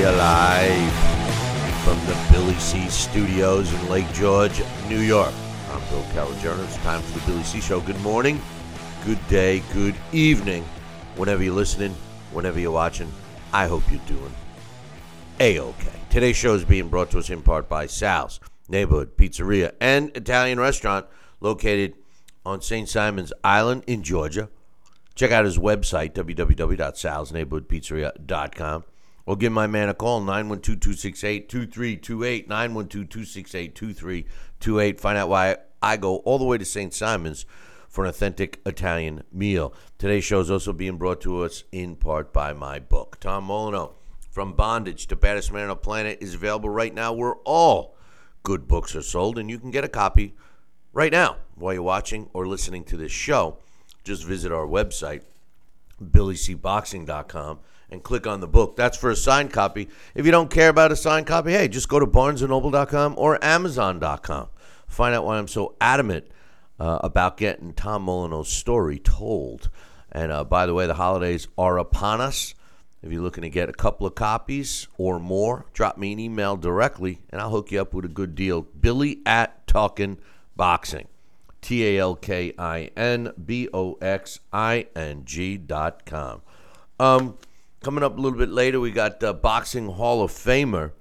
You live from the Billy C Studios in Lake George, New York. I'm Bill Calogero. It's time for the Billy C Show. Good morning, good day, good evening, whenever you're listening, whenever you're watching. I hope you're doing a-okay. Today's show is being brought to us in part by Sal's Neighborhood Pizzeria and Italian Restaurant located on St. Simon's Island in Georgia. Check out his website, www.salsneighborhoodpizzeria.com. Or give my man a call, 912-268-2328, 912-268-2328. Find out why I go all the way to St. Simon's for an authentic Italian meal. Today's show is also being brought to us in part by my book. Tom Molyneux, From Bondage to Baddest Man on the Planet, is available right now where all good books are sold, and you can get a copy right now while you're watching or listening to this show. Just visit our website, billycboxing.com, and click on the book. That's for a signed copy. If you don't care about a signed copy, hey, just go to barnesandnoble.com or amazon.com. Find out why I'm so adamant uh, about getting Tom Molyneux's story told. And uh, by the way, the holidays are upon us. If you're looking to get a couple of copies or more, drop me an email directly and I'll hook you up with a good deal. Billy at Talkin' Boxing. T A L K I N B O X I N G dot com. Um, coming up a little bit later, we got uh, Boxing Hall of Famer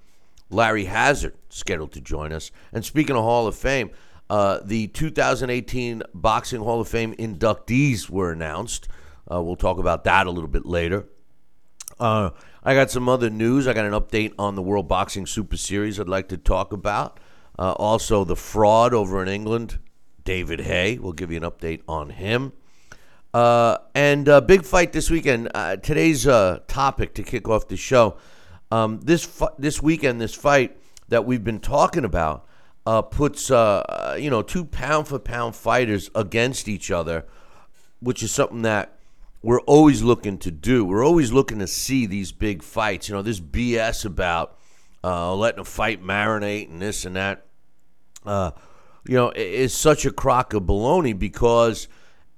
Larry Hazzard scheduled to join us. And speaking of Hall of Fame, uh, the 2018 Boxing Hall of Fame inductees were announced. Uh, we'll talk about that a little bit later. Uh, I got some other news. I got an update on the World Boxing Super Series I'd like to talk about. Uh, also, the fraud over in England, David Haye. We'll give you an update on him. Uh, and uh, big fight this weekend. Uh, today's uh, topic to kick off the show. Um, this fu- this weekend, this fight that we've been talking about uh, puts uh, you know two pound for pound fighters against each other, which is something that we're always looking to do. We're always looking to see these big fights. You know, this BS about uh, letting a fight marinate and this and that. Uh, you know, is such a crock of baloney because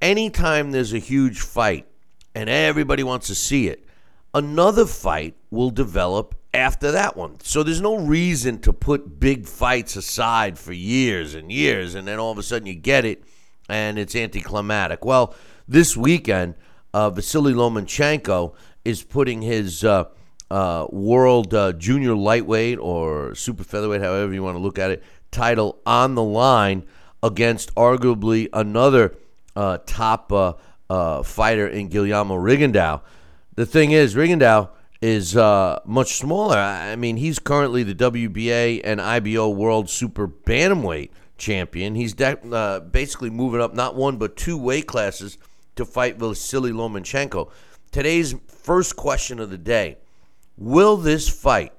anytime there's a huge fight and everybody wants to see it, another fight will develop after that one. So there's no reason to put big fights aside for years and years, and then all of a sudden you get it and it's anticlimactic. Well, this weekend, uh, Vasily Lomachenko is putting his uh, uh, world uh, junior lightweight or super featherweight, however you want to look at it, title on the line against arguably another uh, top uh, uh, fighter in Guillermo Rigondeaux. The thing is, Rigondeaux is uh, much smaller. I mean, he's currently the WBA and IBO World Super Bantamweight champion. He's de- uh, basically moving up not one but two weight classes to fight Vasily Lomachenko. Today's first question of the day: Will this fight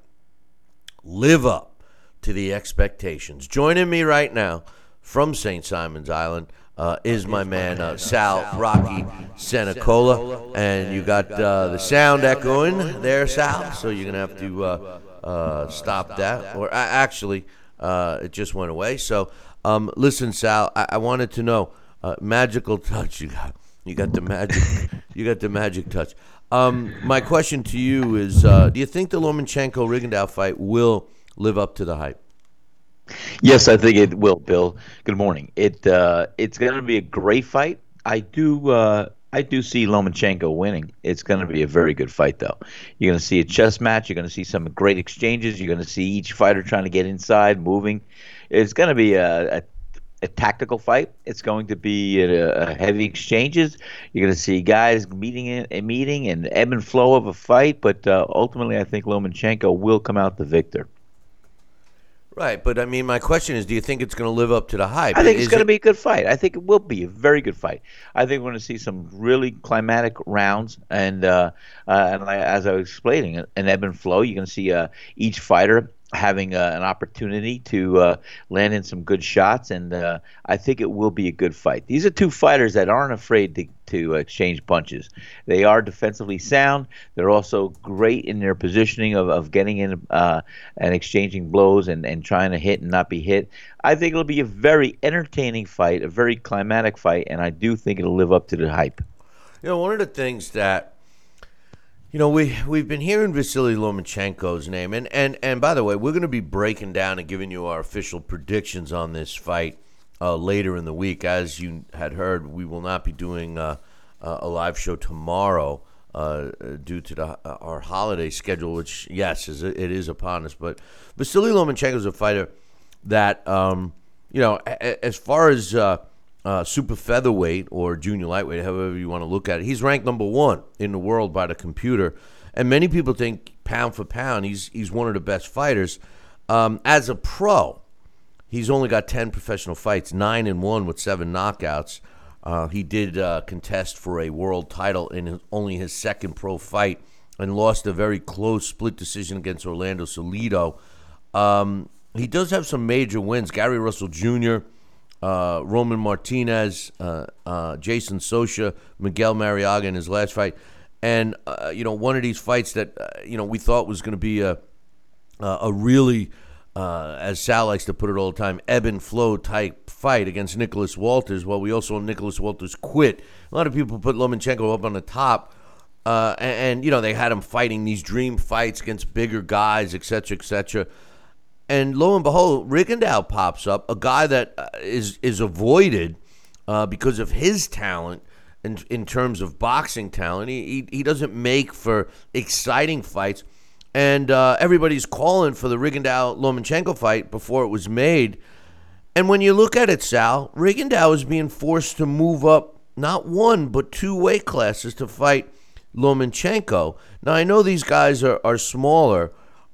live up to the expectations? Joining me right now from St. Simon's Island uh, is my man uh, Sal Rocky Senecola, and you got uh, the sound echoing there, Sal. So you're gonna have to uh, uh, stop that, or uh, actually, uh, it just went away. So um, listen, Sal, I-, I wanted to know uh, magical touch. You got you got the magic. you got the magic touch. Um, my question to you is: uh, Do you think the Lomachenko Rigondeaux fight will live up to the hype? Yes, I think it will, Bill. Good morning. It uh, it's going to be a great fight. I do uh, I do see Lomachenko winning. It's going to be a very good fight, though. You're going to see a chess match. You're going to see some great exchanges. You're going to see each fighter trying to get inside, moving. It's going to be a, a, a tactical fight. It's going to be a, a heavy exchanges. You're going to see guys meeting in, meeting and ebb and flow of a fight. But uh, ultimately, I think Lomachenko will come out the victor. Right, but I mean, my question is, do you think it's going to live up to the hype? I think it's Is going to be a good fight. I think it will be a very good fight. I think we're going to see some really climatic rounds, and uh, uh, and as I was explaining, an ebb and flow. You're going to see uh, each fighter having uh, an opportunity to uh, land in some good shots, and uh, I think it will be a good fight. These are two fighters that aren't afraid to to exchange punches. They are defensively sound. They're also great in their positioning of, of getting in uh, and exchanging blows and, and trying to hit and not be hit. I think it'll be a very entertaining fight, a very climatic fight, and I do think it'll live up to the hype. You know, one of the things that you know we we've been hearing Vasily Lomachenko's name, and and and by the way, we're going to be breaking down and giving you our official predictions on this fight uh, later in the week. As you had heard, we will not be doing uh, uh, a live show tomorrow uh, due to the, uh, our holiday schedule, which yes, is it is upon us. But Vasily Lomachenko is a fighter that um, you know, as far as uh, super featherweight or junior lightweight, however you want to look at it, he's ranked number one in the world by the computer, and many people think pound for pound, he's he's one of the best fighters. Um, as a pro, he's only got ten professional fights, nine and one with seven knockouts. Uh, he did uh, contest for a world title in his, only his second pro fight and lost a very close split decision against Orlando Salido. Um, he does have some major wins. Gary Russell Jr., uh, Roman Martinez, uh, uh, Jason Sosa, Miguel Marriaga in his last fight. And, uh, you know, one of these fights that, uh, you know, we thought was going to be a, a really, as Sal likes to put it all the time, ebb and flow type fight against Nicholas Walters. Well, we also saw Nicholas Walters quit. A lot of people put Lomachenko up on the top. And, and, you know, they had him fighting these dream fights against bigger guys, et cetera, et cetera. And lo and behold, Rigondeaux pops up, a guy that uh, is is avoided uh, because of his talent in, in terms of boxing talent. He, he, he doesn't make for exciting fights. And uh, everybody's calling for the Rigondeaux Lomachenko fight before it was made. And when you look at it, Sal, Rigondeaux is being forced to move up not one, but two weight classes to fight Lomachenko. Now, I know these guys are, are smaller,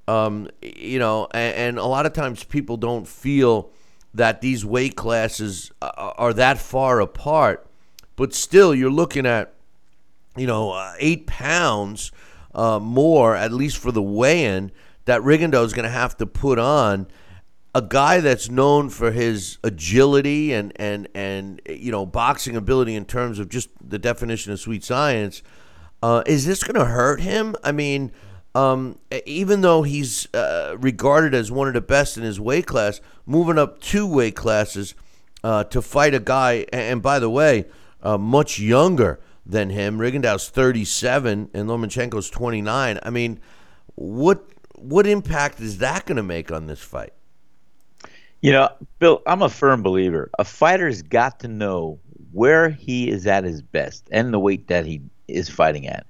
um, you know, and, and a lot of times people don't feel that these weight classes are, are that far apart. But still, you're looking at, you know, uh, eight pounds uh, more, at least for the weigh in, that Rigondeaux is going to have to put on a guy that's known for his agility and and and you know boxing ability in terms of just the definition of sweet science. Uh, is this going to hurt him? I mean, um, even though he's uh, regarded as one of the best in his weight class, moving up two weight classes uh, to fight a guy, and by the way, uh, much younger than him. Rigondeaux's 37 and Lomachenko's 29. I mean, what what impact is that going to make on this fight? You know, Bill, I'm a firm believer. A fighter's got to know where he is at his best and the weight that he is fighting at.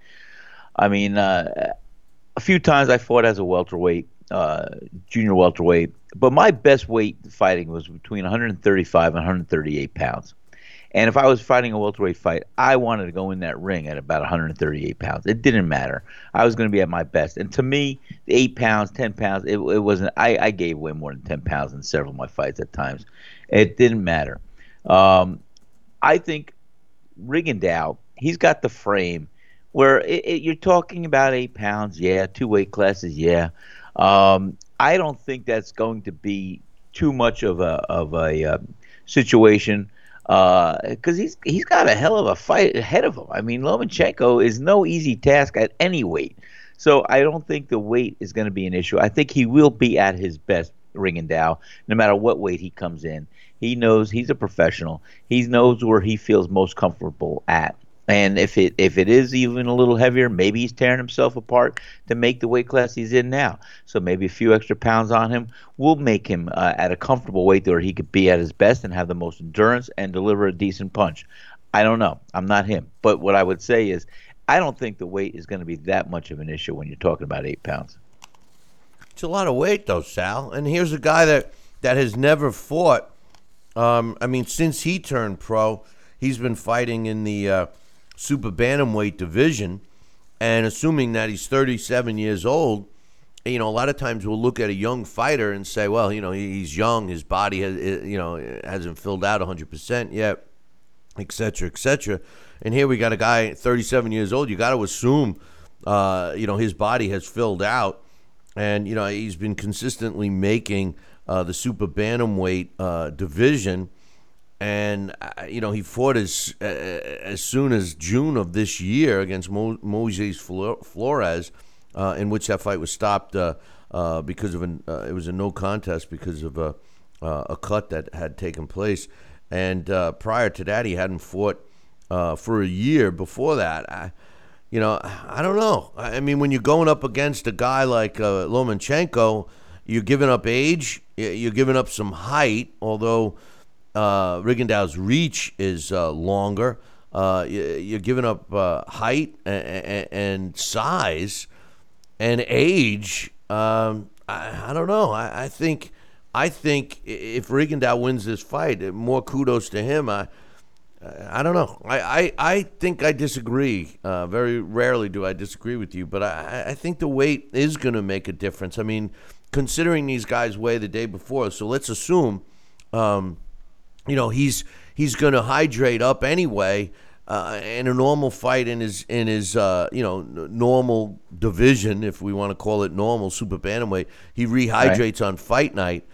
I mean, uh, a few times I fought as a welterweight, uh, junior welterweight, but my best weight fighting was between 135 and 138 pounds. And if I was fighting a welterweight fight, I wanted to go in that ring at about 138 pounds. It didn't matter. I was going to be at my best. And to me, eight pounds, 10 pounds, it, it wasn't. I, I gave way more than 10 pounds in several of my fights at times. It didn't matter. Um, I think Rigondeaux, he's got the frame where it, it, you're talking about eight pounds, yeah, two weight classes, yeah. Um, I don't think that's going to be too much of a of a uh, situation because he's he's got a hell of a fight ahead of him. I mean, Lomachenko is no easy task at any weight, so I don't think the weight is going to be an issue. I think he will be at his best, Rigondeaux, no matter what weight he comes in. He knows he's a professional. He knows where he feels most comfortable at. And if it if it is even a little heavier, maybe he's tearing himself apart to make the weight class he's in now. So maybe a few extra pounds on him will make him uh, at a comfortable weight where he could be at his best and have the most endurance and deliver a decent punch. I don't know. I'm not him. But what I would say is, I don't think the weight is going to be that much of an issue when you're talking about eight pounds. It's a lot of weight, though, Sal. And here's a guy that that has never fought. Um, I mean, since he turned pro, he's been fighting in the uh, super bantamweight division. And assuming that he's 37 years old, you know, a lot of times we'll look at a young fighter and say, well, you know, he's young, his body has, you know, hasn't filled out 100% yet, et cetera, et cetera. And here we got a guy 37 years old. You got to assume, uh, you know, his body has filled out, and you know he's been consistently making uh, the super bantamweight uh, division. And uh, you know he fought as uh, as soon as June of this year against Mo- Moises Flores, uh, in which that fight was stopped because of an it was a no contest because of a a cut that had taken place. And prior to that, he hadn't fought uh, for a year before that. I, you know, I don't know. I mean, when you're going up against a guy like uh, Lomachenko, you're giving up age, you're giving up some height, although uh, Rigondeaux's reach is uh, longer. Uh, you're giving up uh, height and, size and age. Um, I, I, don't know. I, I, think I think if Rigondeaux wins this fight, more kudos to him. I I don't know. I, I, I think I disagree. Uh, very rarely do I disagree with you, but I, I think the weight is going to make a difference. I mean, considering these guys weigh the day before, so let's assume, um, you know, he's he's going to hydrate up anyway. Uh, in a normal fight in his in his uh, you know normal division, if we want to call it normal super bantamweight, he rehydrates right. on fight night.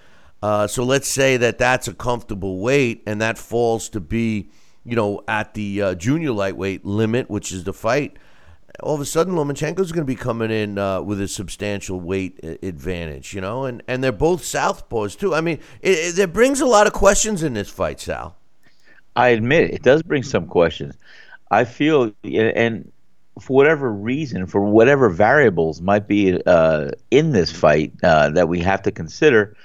Uh, so let's say that that's a comfortable weight, and that falls to be you know, at the uh, junior lightweight limit, which is the fight, all of a sudden Lomachenko's going to be coming in uh, with a substantial weight advantage, you know, and, and they're both southpaws too. I mean, it, it brings a lot of questions in this fight, Sal. I admit it does bring some questions. I feel, and for whatever reason, for whatever variables might be uh, in this fight uh, that we have to consider,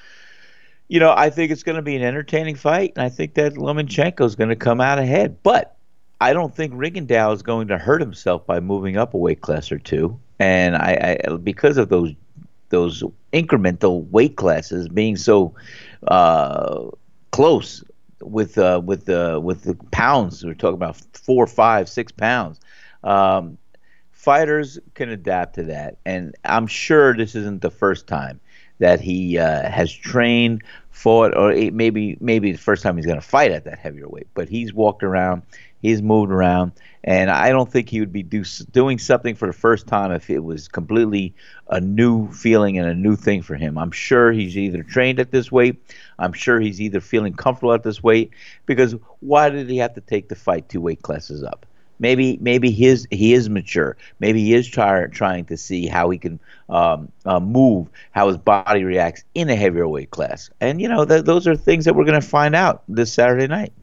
you know, I think it's going to be an entertaining fight, and I think that Lomachenko is going to come out ahead. But I don't think Rigondeaux is going to hurt himself by moving up a weight class or two. And I, I because of those those incremental weight classes being so uh, close with uh, with the with the pounds, we're talking about four, five, six pounds. Um, fighters can adapt to that, and I'm sure this isn't the first time that he uh, has trained, fought, or maybe maybe the first time he's going to fight at that heavier weight. But he's walked around, he's moved around, and I don't think he would be do, doing something for the first time if it was completely a new feeling and a new thing for him. I'm sure he's either trained at this weight. I'm sure he's either feeling comfortable at this weight because why did he have to take the fight two weight classes up? maybe maybe his he is mature. Maybe he is try, trying to see how he can um, uh, move, how his body reacts in a heavier weight class. And you know, th- those are things that we're going to find out this Saturday night.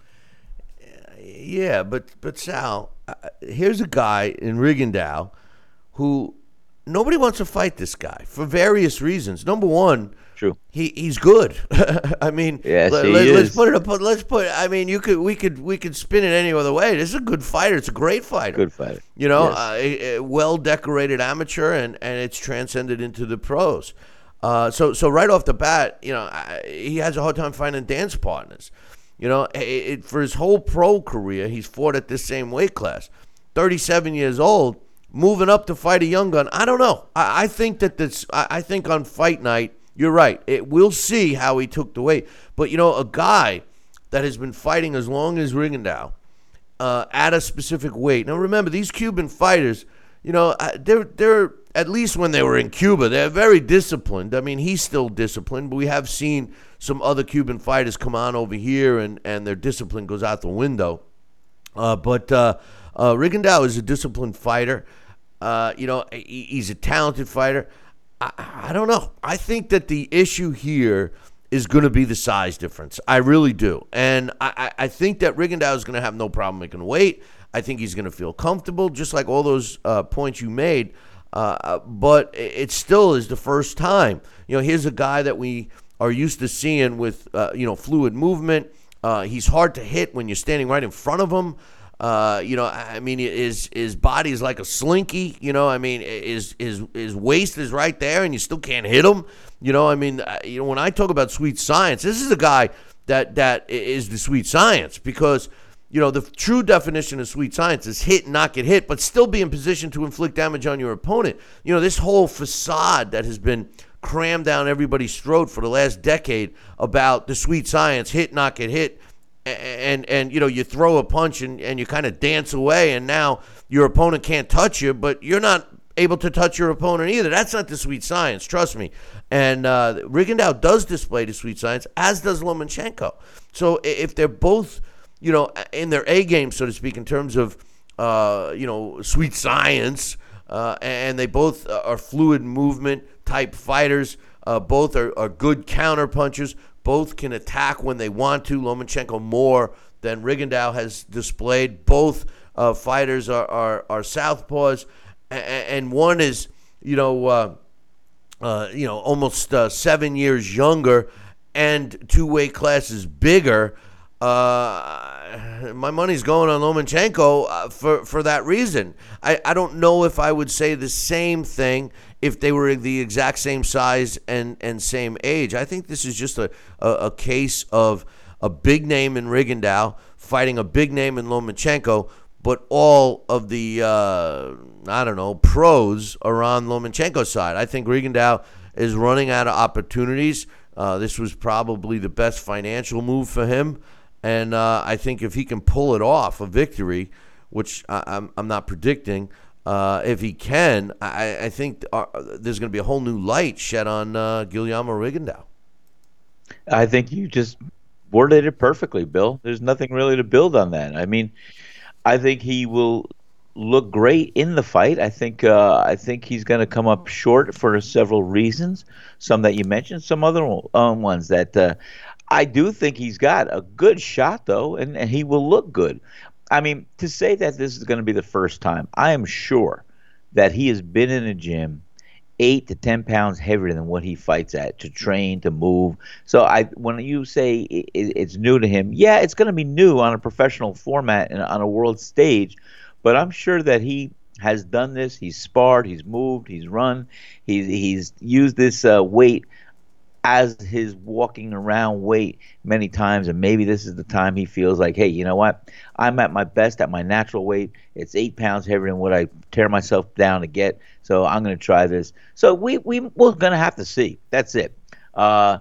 Yeah, but but Sal, uh, here's a guy in Rigondeaux who nobody wants to fight this guy for various reasons. Number one True. He he's good. I mean, yes, let, us put it up. Let's put. I mean, you could we could we could spin it any other way. This is a good fighter. It's a great fighter. Good fighter. You know, yes. uh, a, a well decorated amateur, and and it's transcended into the pros. Uh, so so right off the bat, you know, I, he has a hard time finding dance partners. You know, it, it, for his whole pro career, he's fought at this same weight class. Thirty-seven years old, moving up to fight a young gun. I don't know. I, I think that this. I, I think on fight night you're right. It, we'll see how he took the weight. But, you know, a guy that has been fighting as long as Rigondeaux uh, at a specific weight. Now, remember, these Cuban fighters, you know, they're, they're, at least when they were in Cuba, they're very disciplined. I mean, he's still disciplined, but we have seen some other Cuban fighters come on over here and, and their discipline goes out the window. Uh, but uh, uh, Rigondeaux is a disciplined fighter. Uh, you know, he, he's a talented fighter. I, I don't know. I think that the issue here is going to be the size difference. I really do. And I, I think that Rigondeaux is going to have no problem making weight. I think he's going to feel comfortable, just like all those uh, points you made. Uh, but it still is the first time. You know, here's a guy that we are used to seeing with, uh, you know, fluid movement. Uh, he's hard to hit when you're standing right in front of him. Uh, you know, I mean, his his body is like a slinky. You know, I mean, his his his waist is right there, and you still can't hit him. You know, I mean, uh, you know, when I talk about sweet science, this is a guy that that is the sweet science because you know the true definition of sweet science is hit and not get hit, but still be in position to inflict damage on your opponent. You know, this whole facade that has been crammed down everybody's throat for the last decade about the sweet science, hit not get hit and and you know you throw a punch and, and you kind of dance away and now your opponent can't touch you but you're not able to touch your opponent either. That's not the sweet science trust me. And uh, Rigondeaux does display the sweet science as does Lomachenko. So if they're both you know in their A game so to speak in terms of uh, you know sweet science uh, and they both are fluid movement type fighters uh, both are, are good counter punchers both can attack when they want to. Lomachenko more than Rigondeaux has displayed. Both uh, fighters are, are, are southpaws, and one is, you know, uh, uh, you know, almost uh, seven years younger and two weight classes bigger. Uh, my money's going on Lomachenko uh, for for that reason. I, I don't know if I would say the same thing if they were the exact same size and, and same age. I think this is just a, a, a case of a big name in Rigondeaux fighting a big name in Lomachenko, but all of the, uh, I don't know, pros are on Lomachenko's side. I think Rigondeaux is running out of opportunities. Uh, this was probably the best financial move for him. And uh, I think if he can pull it off, a victory, which I, I'm, I'm not predicting, uh, if he can, I, I think uh, there's going to be a whole new light shed on uh, Guillermo Rigondeaux. I think you just worded it perfectly, Bill. There's nothing really to build on that. I mean, I think he will look great in the fight. I think uh, I think he's going to come up short for several reasons. Some that you mentioned, some other um, ones that uh, I do think he's got a good shot though, and, and he will look good. I mean, to say that this is going to be the first time, I am sure that he has been in a gym eight to ten pounds heavier than what he fights at to train to move. So I, when you say it, it's new to him, yeah, it's going to be new on a professional format and on a world stage. But I'm sure that he has done this. He's sparred, he's moved, he's run, he's he's used this uh, weight as his walking around weight many times, and maybe this is the time he feels like, hey, you know what? I'm at my best at my natural weight. It's eight pounds heavier than what I tear myself down to get. So I'm going to try this. So we we we're going to have to see. That's it. Uh,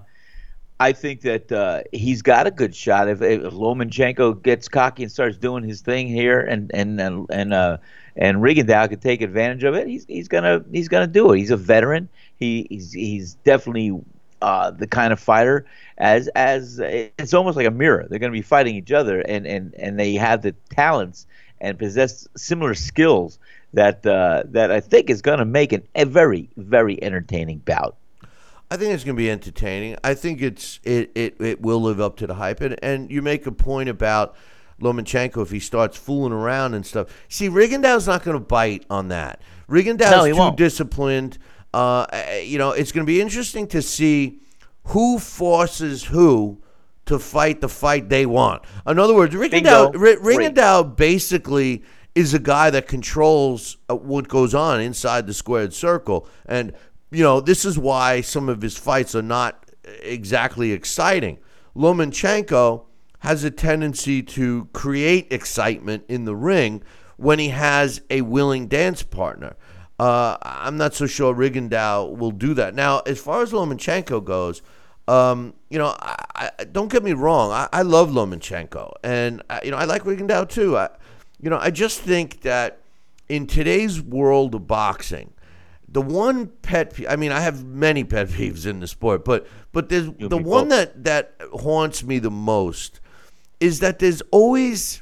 I think that uh, he's got a good shot. If, if Lomachenko gets cocky and starts doing his thing here, and and and and, uh, and Rigondeaux could take advantage of it, he's he's gonna he's gonna do it. He's a veteran. He he's he's definitely uh, the kind of fighter as as it's almost like a mirror. They're going to be fighting each other, and and and they have the talents and possess similar skills that uh, that I think is going to make an, a very very entertaining bout. I think it's going to be entertaining. I think it's it, it, it will live up to the hype, and and you make a point about. Lomachenko, if he starts fooling around and stuff. See, Rigondeaux's not going to bite on that. Rigondeaux's no, too won't. disciplined. Uh, you know, it's going to be interesting to see who forces who to fight the fight they want. In other words, Rigondeaux, Rigondeaux basically is a guy that controls uh, what goes on inside the squared circle. And, you know, this is why some of his fights are not exactly exciting. Lomachenko has a tendency to create excitement in the ring when he has a willing dance partner. Uh, I'm not so sure Rigondeaux will do that. Now, as far as Lomachenko goes, um, you know, I, I, don't get me wrong. I, I love Lomachenko, and I, you know, I like Rigondeaux too. I, you know, I just think that in today's world of boxing, the one pet peeve, I mean, I have many pet peeves in the sport, but but there's You'll the one that that haunts me the most is that there's always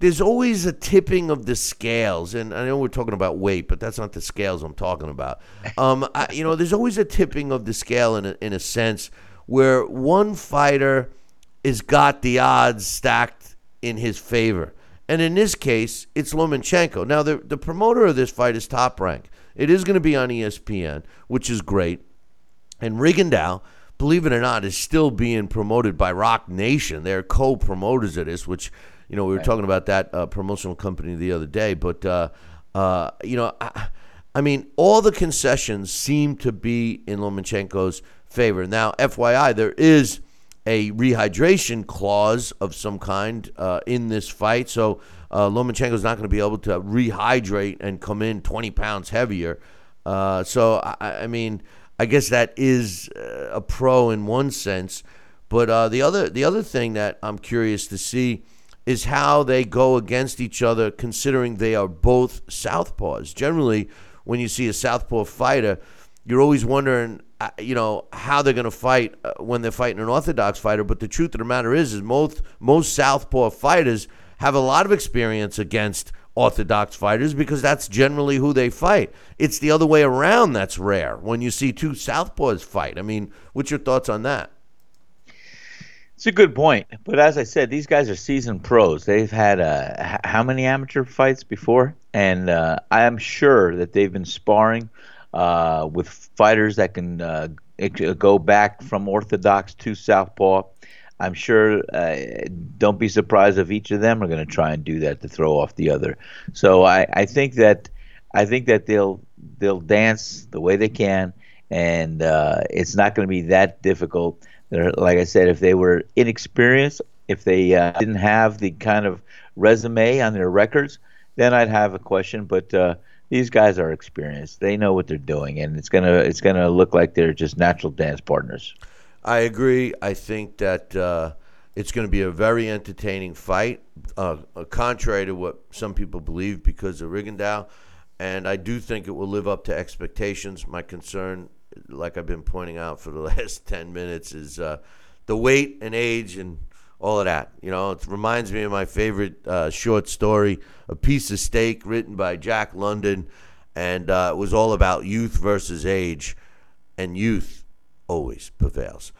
there's always a tipping of the scales, and I know we're talking about weight, but that's not the scales I'm talking about. Um, I, you know, there's always a tipping of the scale in a, in a sense where one fighter has got the odds stacked in his favor, and in this case, it's Lomachenko. Now, the the promoter of this fight is Top Rank. It is going to be on ESPN, which is great, and Rigondeaux believe it or not, is still being promoted by Roc Nation. They're co-promoters of this, which You know, we were talking about that uh, promotional company the other day, but uh, uh, you know, I, I mean, all the concessions seem to be in Lomachenko's favor. Now, FYI, there is a rehydration clause of some kind uh, in this fight, so uh, Lomachenko's not going to be able to rehydrate and come in 20 pounds heavier. Uh, so, I, I, mean, I guess that is uh, a pro in one sense. But uh, the other the other thing that I'm curious to see is how they go against each other, considering they are both southpaws. Generally, when you see a southpaw fighter, you're always wondering, uh, you know, how they're going to fight uh, when they're fighting an orthodox fighter. But the truth of the matter is, is most most southpaw fighters have a lot of experience against orthodox fighters because that's generally who they fight. It's the other way around that's rare when you see two southpaws fight. I mean, what's your thoughts on that? It's a good point, but as I said, these guys are seasoned pros. They've had uh, how many amateur fights before, and uh, I am sure that they've been sparring uh, with fighters that can uh, go back from orthodox to southpaw. I'm sure. Uh, don't be surprised if each of them are going to try and do that to throw off the other. So I, I think that I think that they'll they'll dance the way they can, and uh, it's not going to be that difficult they're, like I said, if they were inexperienced, if they uh, didn't have the kind of resume on their records, then I'd have a question. But uh, these guys are experienced; they know what they're doing, and it's gonna it's gonna look like they're just natural dance partners. I agree. I think that uh, it's going to be a very entertaining fight, uh, contrary to what some people believe because of Rigondeaux. And I do think it will live up to expectations. My concern like I've been pointing out for the last 10 minutes, is uh, the weight and age and all of that. You know, it reminds me of my favorite uh, short story, A Piece of Steak, written by Jack London. And uh, it was all about youth versus age, and youth always prevails.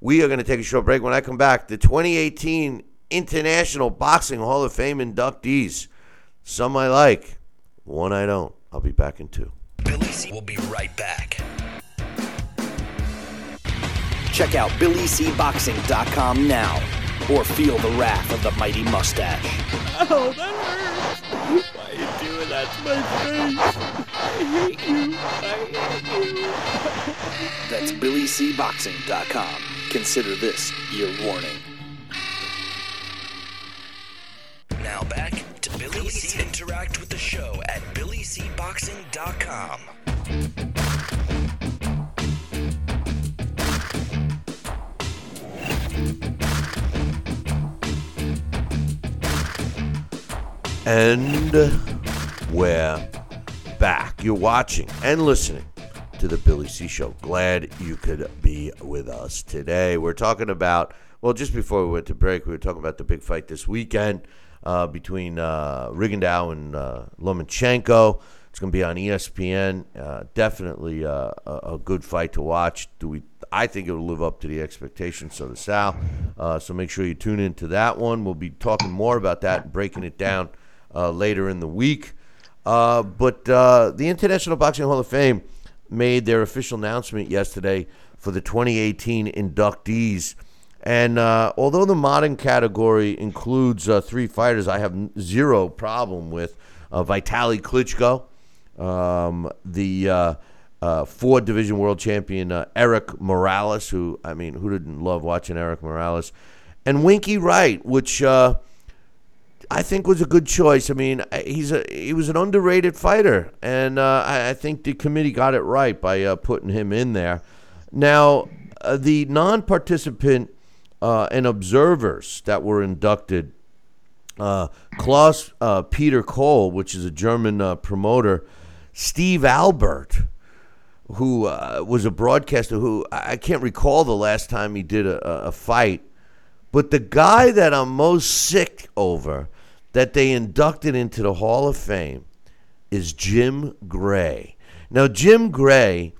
We are going to take a short break. When I come back, the 2018 International Boxing Hall of Fame inductees. Some I like, one I don't. I'll be back in two. Billy will be right back. Check out BillyCBoxing.com now or feel the wrath of the mighty mustache. Oh, that hurts. Why are you doing that to my face? I hate you. I hate you. That's BillyCBoxing.com. Consider this your warning. Now back to Billy C. Interact with the show at BillyCBoxing.com. And we're back. You're watching and listening to the Billy C Show. Glad you could be with us today. We're talking about, well, just before we went to break, we were talking about the big fight this weekend uh, between uh, Rigondeaux and uh, Lomachenko. It's going to be on ESPN. Uh, definitely uh, a, a, good fight to watch. Do we? I think it will live up to the expectations. So does Sal. Uh, so make sure you tune into that one. We'll be talking more about that and breaking it down later in the week. Uh, but uh, the International Boxing Hall of Fame made their official announcement yesterday for the 2018 inductees. And uh, although the modern category includes uh, three fighters, I have zero problem with uh, Vitaly Klitschko, um, the four division world champion Erik Morales, who I mean, who didn't love watching Erik Morales, and Winky Wright, which I think was a good choice. I mean, he's a he was an underrated fighter, and uh, I, I, think the committee got it right by uh, putting him in there. Now, uh, the non-participant uh, and observers that were inducted, uh, Klaus uh, Peter Kohl, which is a German promoter, Steve Albert, who was a broadcaster who I can't recall the last time he did a, a fight. But the guy that I'm most sick over that they inducted into the Hall of Fame is Jim Gray. Now, Jim Gray,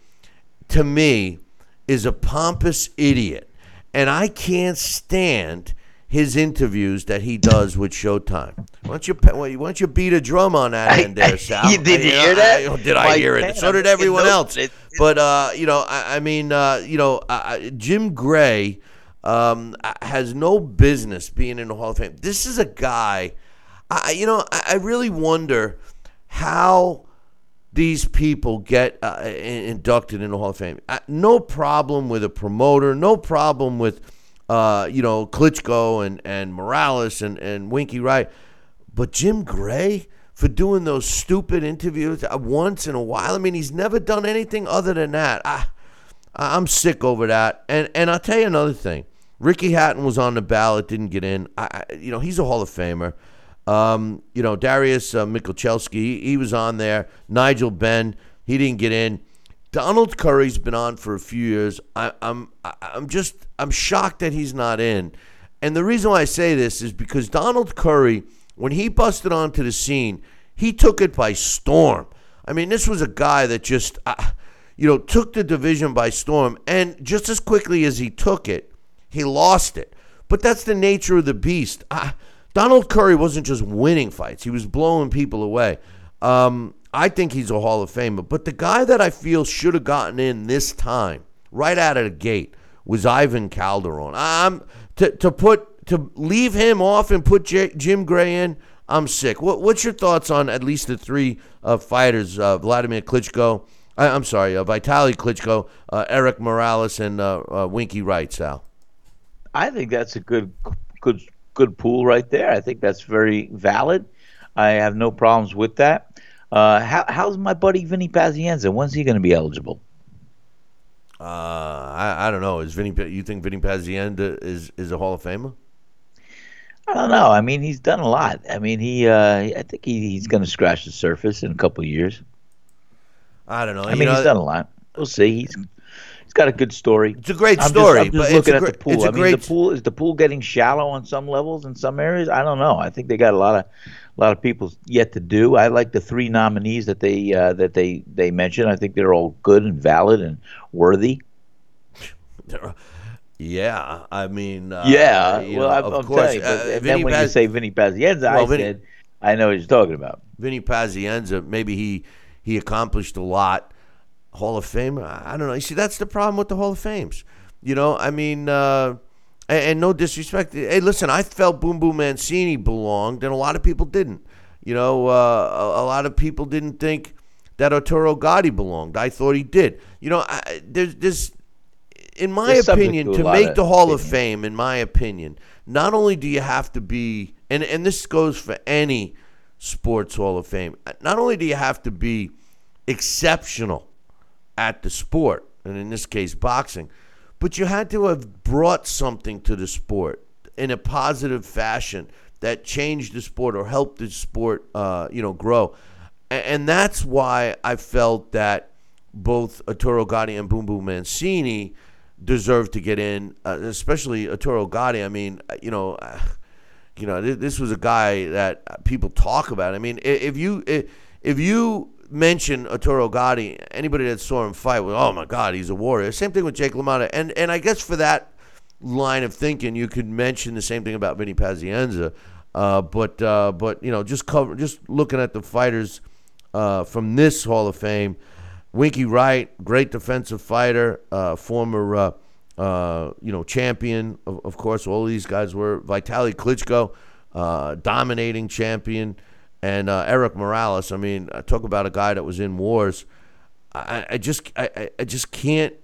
to me, is a pompous idiot, and I can't stand his interviews that he does with Showtime. Why don't you why don't you beat a drum on that end there, Sal? you, did you, hear that? I, did I hear it? So did everyone else. But uh, you know, I, I mean, uh, you know, uh, Jim Gray um, has no business being in the Hall of Fame. This is a guy, I, you know, I, I really wonder how these people get uh, inducted in the Hall of Fame. No problem with a promoter, no problem with, uh, you know, Klitschko and, and Morales and, and Winky Wright. But Jim Gray, for doing those stupid interviews uh, once in a while, I mean, he's never done anything other than that. I, I'm sick over that. And, and I'll tell you another thing. Ricky Hatton was on the ballot, didn't get in. I, you know, he's a Hall of Famer. Um, you know, Darius uh, Michalczewski, he was on there. Nigel Benn, he didn't get in. Donald Curry's been on for a few years. I, I'm, I'm just, I'm shocked that he's not in. And the reason why I say this is because Donald Curry, when he busted onto the scene, he took it by storm. I mean, this was a guy that just, uh, you know, took the division by storm. And just as quickly as he took it, he lost it. But that's the nature of the beast. Uh, Donald Curry wasn't just winning fights, he was blowing people away. Um, I think he's a Hall of Famer. But the guy that I feel should have gotten in this time, right out of the gate, was Ivan Calderon. I'm to, to put to leave him off and put J, Jim Gray in. I'm sick. What, what's your thoughts on at least the three uh, fighters, uh, Vladimir Klitschko? I, am sorry, uh, Vitaly Klitschko, uh, Erik Morales, and uh, uh, Winky Wright, Sal. I think that's a good, good good pool right there. I think that's very valid. I have no problems with that. Uh, how, how's my buddy Vinny Pazienza? When's he going to be eligible? Uh, I, I don't know. Is Vinny? You think Vinny Pazienza is is a Hall of Famer? I don't know. I mean, he's done a lot. I mean, he. Uh, I think he, he's going to scratch the surface in a couple of years. I don't know. I mean, know, he's done a lot. We'll see. He's got a good story. It's a great story. I'm just, I'm just looking at the pool. I mean, great... the pool is the pool getting shallow on some levels in some areas. I don't know. I think they got a lot of a lot of people yet to do. I like the three nominees that they uh, that they they mentioned. I think they're all good and valid and worthy. Yeah, I mean, uh, yeah. Well, know, I'm, course. telling you. Uh, then when Paz- you say Vinny Pazienza, well, I Vinny, said I know what you're talking about. Vinny Pazienza, maybe he he accomplished a lot Hall of Fame. I don't know. You see, that's the problem with the Hall of Fames. You know, I mean, uh, and, and, no disrespect. Hey, listen, I felt Boom Boom Mancini belonged, and a lot of people didn't. You know, uh, a, a, lot of people didn't think that Arturo Gatti belonged. I thought he did. You know, I, there's, there's, in my there's opinion, to, to make the Hall opinion. of Fame, in my opinion, not only do you have to be, and, and this goes for any sports Hall of Fame, not only do you have to be exceptional at the sport, and in this case, boxing. But you had to have brought something to the sport in a positive fashion that changed the sport or helped the sport, uh, you know, grow. And, that's why I felt that both Arturo Gatti and Boom Boom Mancini deserved to get in, uh, especially Arturo Gatti. I mean, uh, you know, uh, you know, this was a guy that people talk about. I mean, if you if you mention Arturo Gatti, anybody that saw him fight, was, oh my God, he's a warrior. Same thing with Jake LaMotta. And, and I guess for that line of thinking, you could mention the same thing about Vinny Pazienza. Uh, but, uh, but, you know, just cover, just looking at the fighters uh, from this Hall of Fame, Winky Wright, great defensive fighter, uh, former, uh, uh, you know, champion. Of, of, course, all these guys were. Vitaly Klitschko, dominating champion and uh, Erik Morales. I mean, I talk about a guy that was in wars. I, I just I, I just can't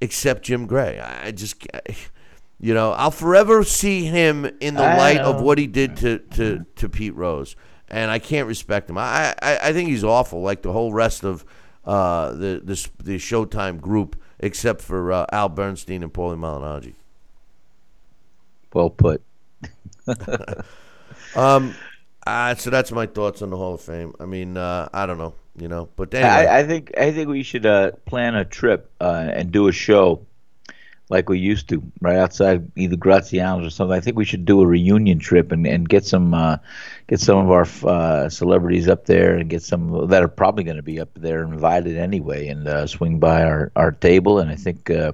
accept Jim Gray. I just you know I'll forever see him in the light of what he did to, to, to Pete Rose, and I can't respect him. I, I, I think he's awful, like the whole rest of uh, the, the the Showtime group, except for uh, Al Bernstein and Paulie Malignaggi. Well put. um, uh, so that's my thoughts on the Hall of Fame. I mean, uh, I don't know, you know, but anyway. I, I think I think we should uh, plan a trip uh, and do a show like we used to, right outside either Graziano's or something. I think we should do a reunion trip and, and get some uh, get some of our uh, celebrities up there and get some that are probably going to be up there invited anyway and uh, swing by our, our table. And I think uh,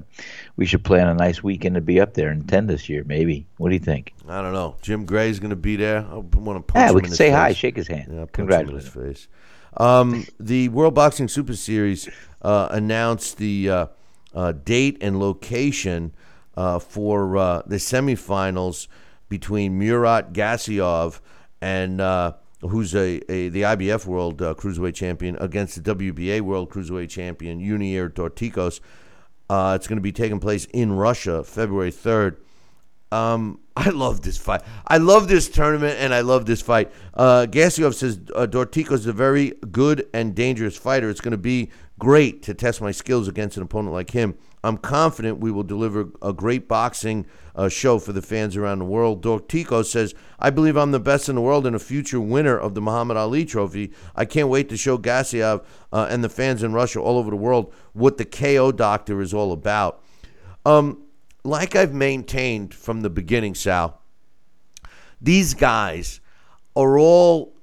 we should plan a nice weekend to be up there and attend this year. Maybe. What do you think? I don't know. Jim Gray's going to be there. I want to punch yeah, him we can say face. hi, shake his hand. Yeah, Congratulations. his face. Um, the World Boxing Super Series uh, announced the uh, uh, date and location uh, for uh, the semifinals between Murat Gassiev and uh, who's a, a the IBF World uh, Cruiserweight Champion against the WBA World Cruiserweight Champion Yunier Dorticos. Uh, it's going to be taking place in Russia, February third. Um, I love this fight. I love this tournament, and I love this fight. Uh, Gassiev says uh, Dorticos is a very good and dangerous fighter. It's going to be great to test my skills against an opponent like him. I'm confident we will deliver a great boxing uh, show for the fans around the world. Dorticos says, I believe I'm the best in the world and a future winner of the Muhammad Ali Trophy. I can't wait to show Gassiev uh, and the fans in Russia all over the world what the KO doctor is all about. Um, like I've maintained from the beginning, Sal, these guys are all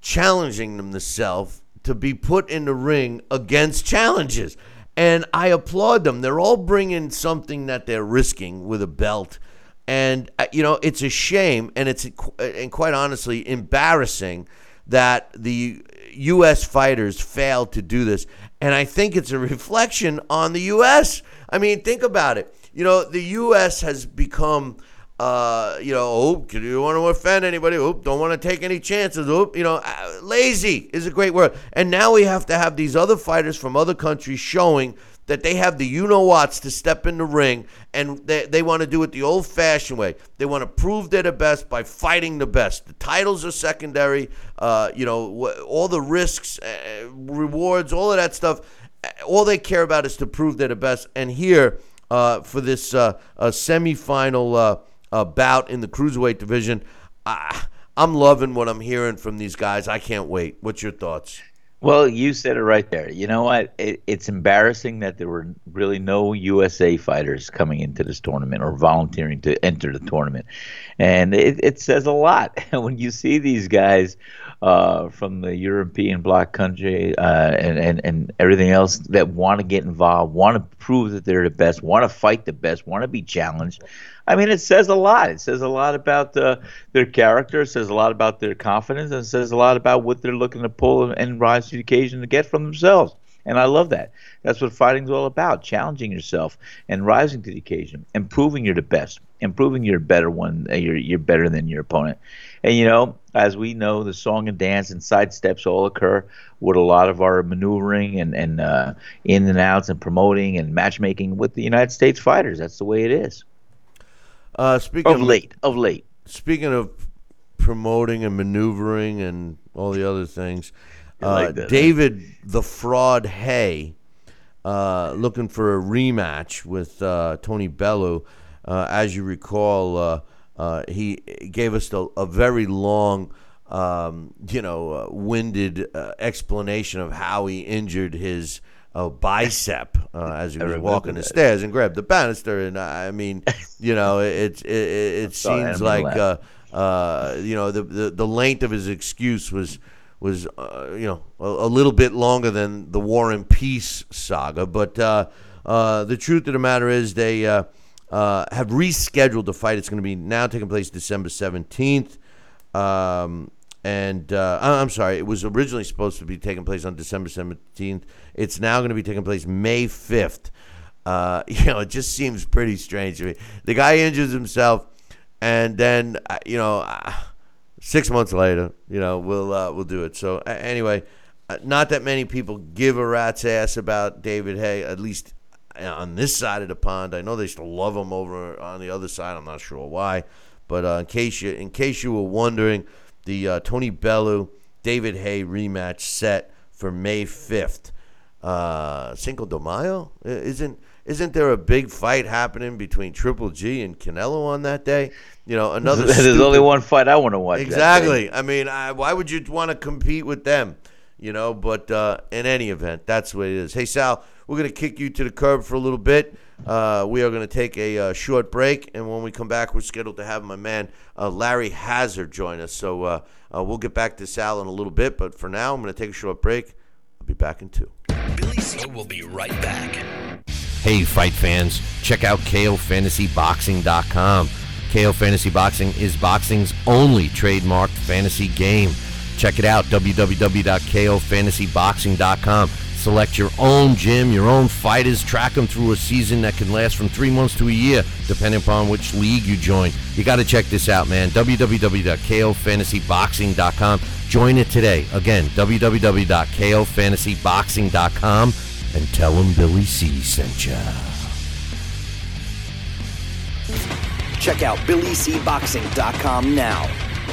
challenging themselves to be put in the ring against challenges. And I applaud them. They're all bringing something that they're risking with a belt. And, uh, you know, it's a shame and it's, and quite honestly, embarrassing that the U.S. fighters failed to do this. And I think it's a reflection on the U.S. I mean, think about it. You know, the U.S. has become uh, you know, oh, don't want to offend anybody. Oh, don't want to take any chances. Oh, you know, uh, lazy is a great word. And now we have to have these other fighters from other countries showing that they have the you know whats to step in the ring and they, they want to do it the old fashioned way. They want to prove they're the best by fighting the best. The titles are secondary. Uh, you know, all the risks, uh, rewards, all of that stuff. Uh, all they care about is to prove they're the best. And here, uh, for this uh, semifinal uh, bout in the cruiserweight division. I, I'm loving what I'm hearing from these guys. I can't wait. What's your thoughts? Well, you said it right there. You know what? It, it's embarrassing that there were really no USA fighters coming into this tournament or volunteering to enter the tournament. And it, it says a lot. when you see these guys uh, from the European bloc country uh, and, and, and everything else that want to get involved, want to prove that they're the best, want to fight the best, want to be challenged. I mean, it says a lot. It says a lot about uh, their character. It says a lot about their confidence, and it says a lot about what they're looking to pull and rise to the occasion to get from themselves. And I love that. That's what fighting's all about: challenging yourself and rising to the occasion, and proving you're the best, and proving you're a better one. Uh, you're you're better than your opponent. And you know, as we know, the song and dance and sidesteps all occur with a lot of our maneuvering and and uh, in and outs and promoting and matchmaking with the United States fighters. That's the way it is. Uh, speaking of late, of late. Speaking of promoting and maneuvering and all the other things, uh, like David the Fraud Haye, uh, looking for a rematch with uh, Tony Bellew. Uh, as you recall, uh, uh, he gave us a, a very long, um, you know, winded explanation of how he injured his a bicep uh, as he was walking that. the stairs and grabbed the banister. And I mean, you know, it it, it, it seems like uh, uh, you know the, the the length of his excuse was was uh, you know a, a, little bit longer than the War and Peace saga. But uh, uh, the truth of the matter is they have rescheduled the fight. It's going to be now taking place December seventeenth. Um, and uh, I'm sorry, it was originally supposed to be taking place on December 17th. It's now going to be taking place May 5th. Uh, you know, it just seems pretty strange to me. The guy injures himself, and then uh, you know, uh, six months later, you know, we'll uh, we'll do it. So anyway, uh, not that many people give a rat's ass about David Haye, at least on this side of the pond. I know they still love him over on the other side. I'm not sure why, but in case you in case you were wondering the uh, Tony Bellew David Haye rematch set for May 5th. Uh, Cinco de Mayo? Isn't isn't there a big fight happening between Triple G and Canelo on that day? You know, another. There's stupid... only one fight I want to watch. Exactly. I mean, I, why would you want to compete with them? You know, but uh, in any event, that's what it is. Hey, Sal, we're going to kick you to the curb for a little bit. Uh, we are going to take a uh, short break, and when we come back, we're scheduled to have my man uh, Larry Hazzard join us. So uh, uh, we'll get back to Sal in a little bit, but for now, I'm going to take a short break. I'll be back in two. Billy C will be right back. Hey, fight fans, check out KOFantasyBoxing.com. KO Fantasy Boxing is boxing's only trademarked fantasy game. Check it out, www.kofantasyboxing.com select your own gym, your own fighters, track them through a season that can last from three months to a year, depending upon which league you join. You got to check this out, man. www.kofantasyboxing.com. Join it today. Again, www.kofantasyboxing.com and tell them Billy C sent you. Check out BillyCBoxing.com now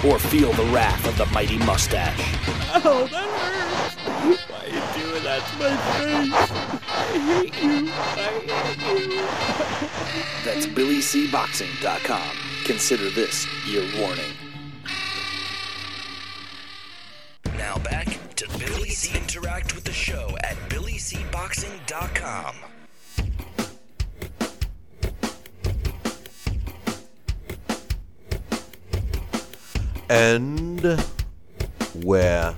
or feel the wrath of the mighty mustache. Oh, that hurts. Why you doing that to my face? I hate you. I hate you. That's BillyCBoxing.com. Consider this your warning. Now back to Billy C. Interact with the show at BillyCBoxing.com. And we're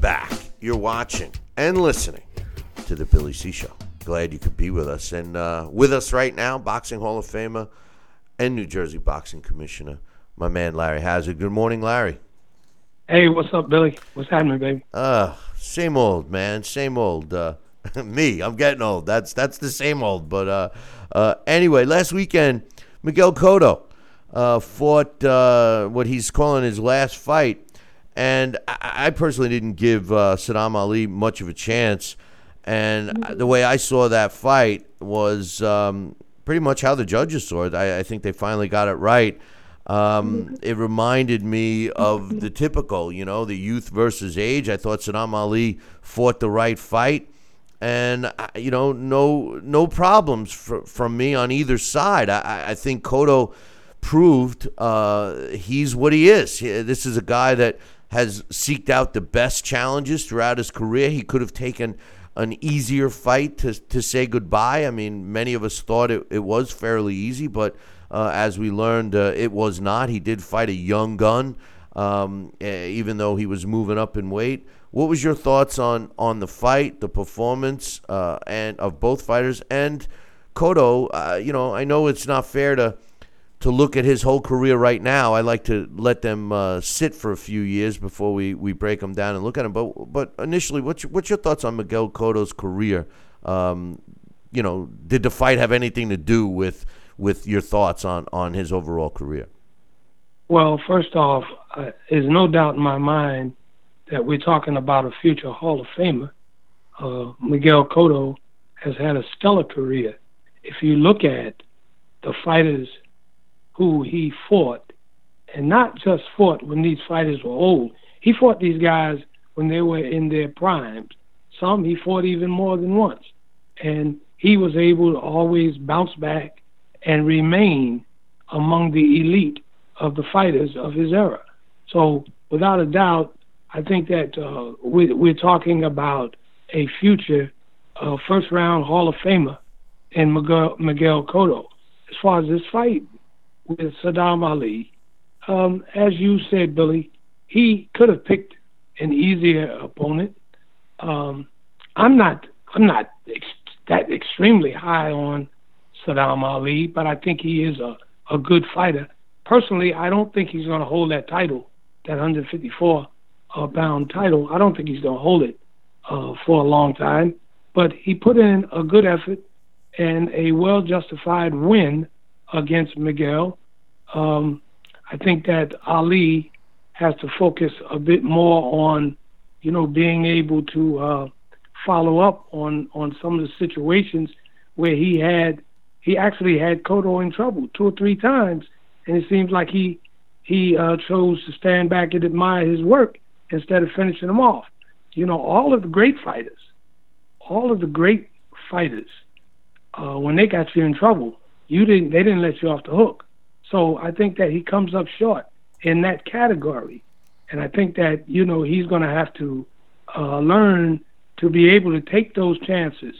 back. You're watching and listening to the Billy C Show. Glad you could be with us. And uh, with us right now, Boxing Hall of Famer and New Jersey Boxing Commissioner, my man Larry Hazzard. Good morning, Larry. Hey, what's up, Billy? What's happening, baby? Uh, same old, man. Same old. Uh, me, I'm getting old. That's that's the same old. But uh, uh, anyway, last weekend, Miguel Cotto uh, fought uh, what he's calling his last fight, and I, I personally didn't give uh, Saddam Ali much of a chance. And the way I saw that fight was um, pretty much how the judges saw it. I, I think they finally got it right. Um, it reminded me of the typical, you know, the youth versus age. I thought Saddam Ali fought the right fight, and uh, you know, no no problems fr- from me on either side. I, I- I think Cotto proved uh, he's what he is. This is a guy that has seeked out the best challenges throughout his career. He could have taken an easier fight to, to say goodbye. I mean, many of us thought it, it was fairly easy, but uh, as we learned, uh, it was not. He did fight a young gun, um, eh, even though he was moving up in weight. What was your thoughts on, on the fight, the performance, uh, and of both fighters and Cotto? Uh, you know, I know it's not fair to to look at his whole career right now. I like to let them uh, sit for a few years before we, we break them down and look at them. But but initially, what's your, what's your thoughts on Miguel Cotto's career? Um, you know, did the fight have anything to do with with your thoughts on on his overall career? Well, first off, uh, there's no doubt in my mind that we're talking about a future Hall of Famer. Uh, Miguel Cotto has had a stellar career. If you look at the fighters who he fought, and not just fought when these fighters were old, he fought these guys when they were in their primes. Some he fought even more than once. And he was able to always bounce back and remain among the elite of the fighters of his era. So, without a doubt, I think that uh, we, we're talking about a future uh, first round Hall of Famer in Miguel, Miguel Cotto. As far as this fight with Saddam Ali, um, as you said, Billy, he could have picked an easier opponent. Um, I'm not, I'm not ex- that extremely high on Saddam Ali, but I think he is a, a good fighter. Personally, I don't think he's going to hold that title, that 154 uh, pound title. I don't think he's going to hold it uh, for a long time. But he put in a good effort and a well justified win against Miguel. Um, I think that Ali has to focus a bit more on, you know, being able to uh, follow up on on some of the situations where he had he actually had Cotto in trouble two or three times, and it seems like he he uh, chose to stand back and admire his work instead of finishing him off. You know, all of the great fighters, all of the great fighters, uh, when they got you in trouble, you didn't they didn't let you off the hook. So I think that he comes up short in that category, and I think that you know he's going to have to uh, learn to be able to take those chances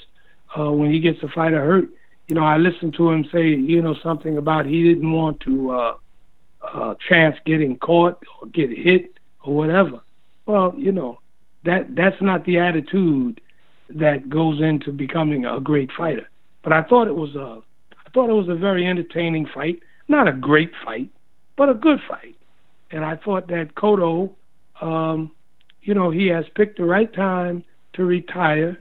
uh, when he gets a fighter hurt. You know, I listened to him say, you know, something about he didn't want to uh, uh, chance getting caught or get hit or whatever. Well, you know, that that's not the attitude that goes into becoming a great fighter. But I thought it was a, I thought it was a very entertaining fight. Not a great fight, but a good fight. And I thought that Cotto, um, you know, he has picked the right time to retire.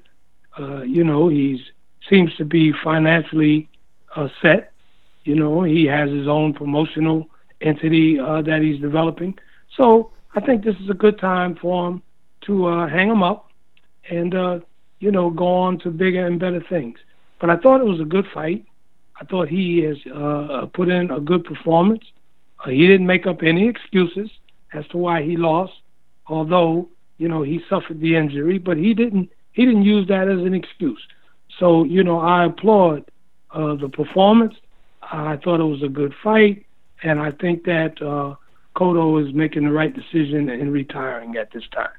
Uh, you know, he seems to be financially uh, set. You know, he has his own promotional entity uh, that he's developing. So I think this is a good time for him to uh, hang him up and uh, you know go on to bigger and better things. But I thought it was a good fight. I thought he has uh, put in a good performance. Uh, he didn't make up any excuses as to why he lost, although you know he suffered the injury, but he didn't he didn't use that as an excuse. So you know I applaud uh, the performance. I thought it was a good fight, and I think that uh, Cotto is making the right decision in retiring at this time.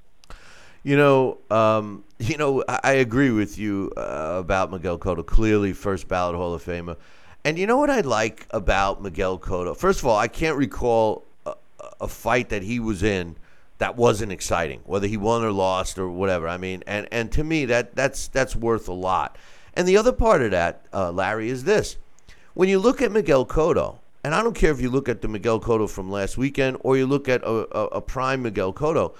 You know, um, you know, I, I agree with you uh, about Miguel Cotto. Clearly, first ballot Hall of Famer. And you know what I like about Miguel Cotto? First of all, I can't recall a, a fight that he was in that wasn't exciting, whether he won or lost or whatever. I mean, and and to me, that that's that's worth a lot. And the other part of that, uh, Larry, is this: when you look at Miguel Cotto, and I don't care if you look at the Miguel Cotto from last weekend or you look at a, a, a prime Miguel Cotto,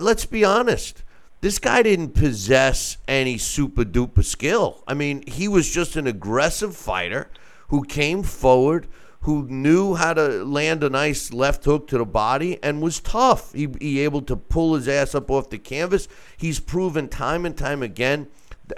let's be honest. This guy didn't possess any super duper skill. I mean, he was just an aggressive fighter who came forward, who knew how to land a nice left hook to the body and was tough. He, he able to pull his ass up off the canvas. He's proven time and time again.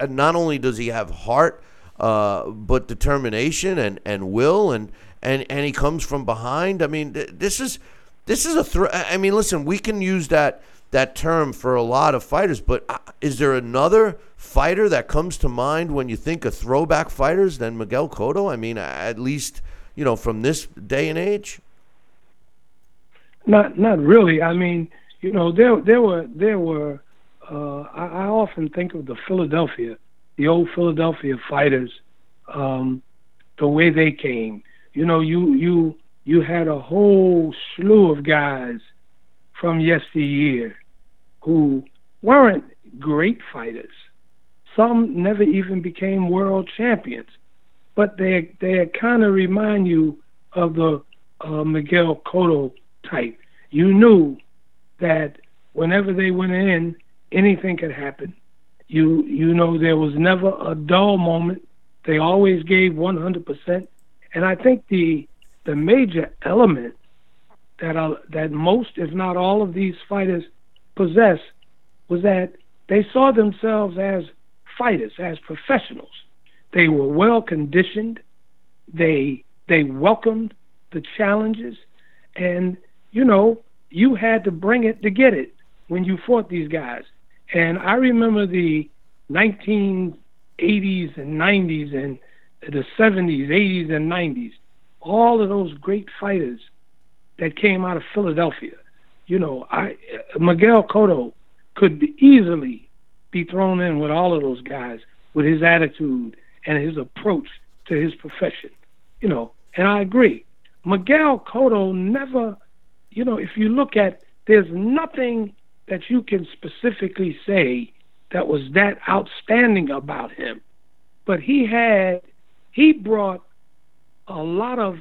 Not only does he have heart, uh, but determination and, and will, and, and, and he comes from behind. I mean, this is this is a threat. I mean, listen, we can use that that term for a lot of fighters. But uh, is there another fighter that comes to mind when you think of throwback fighters than Miguel Cotto? I mean, at least you know from this day and age. Not not really. I mean, you know, there there were there were. Uh, I, I often think of the Philadelphia, the old Philadelphia fighters, um, the way they came. You know, you you you had a whole slew of guys from yesteryear who weren't great fighters. Some never even became world champions, but they they kind of remind you of the uh, Miguel Cotto type. You knew that whenever they went in, anything could happen. You you know there was never a dull moment. They always gave 100%, and I think the the major element that are, that most, if not all, of these fighters possess was that they saw themselves as fighters, as professionals. They were well conditioned. They they welcomed the challenges, and you know you had to bring it to get it when you fought these guys. And I remember the 1980s and 90s and the 70s, 80s and 90s. All of those great fighters that came out of Philadelphia. You know, I Miguel Cotto could easily be thrown in with all of those guys with his attitude and his approach to his profession. You know, and I agree. Miguel Cotto never, you know, if you look at, there's nothing that you can specifically say that was that outstanding about him. But he had, he brought a lot of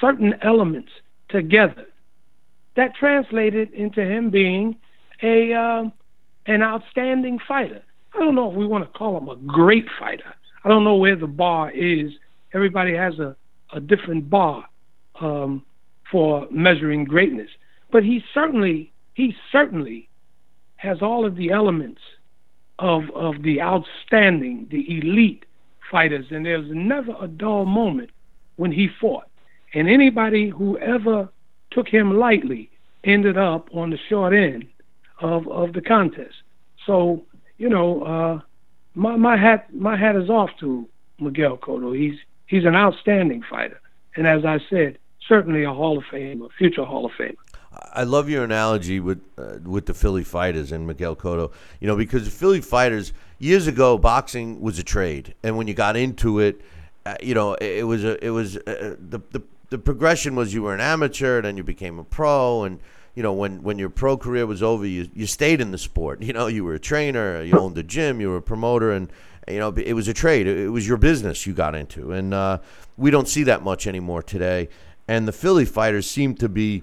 certain elements together. That translated into him being a um, an outstanding fighter. I don't know if we want to call him a great fighter. I don't know where the bar is. Everybody has a, a different bar um, for measuring greatness, but he certainly he certainly has all of the elements of of the outstanding, the elite fighters, and there's never a dull moment when he fought. And anybody who ever took him lightly ended up on the short end of, of the contest. So, you know, uh, my, my hat my hat is off to Miguel Cotto. He's he's an outstanding fighter. And as I said, certainly a Hall of Fame, a future Hall of Fame. I love your analogy with uh, with the Philly fighters and Miguel Cotto. You know, because the Philly fighters years ago, boxing was a trade, and when you got into it, uh, you know, it, it, was a it was uh, the the the progression was you were an amateur, then you became a pro, and you know when when your pro career was over, you you stayed in the sport. You know, you were a trainer, you owned a gym, you were a promoter, and you know it was a trade. It, was your business you got into, and uh, we don't see that much anymore today. And the Philly fighters seem to be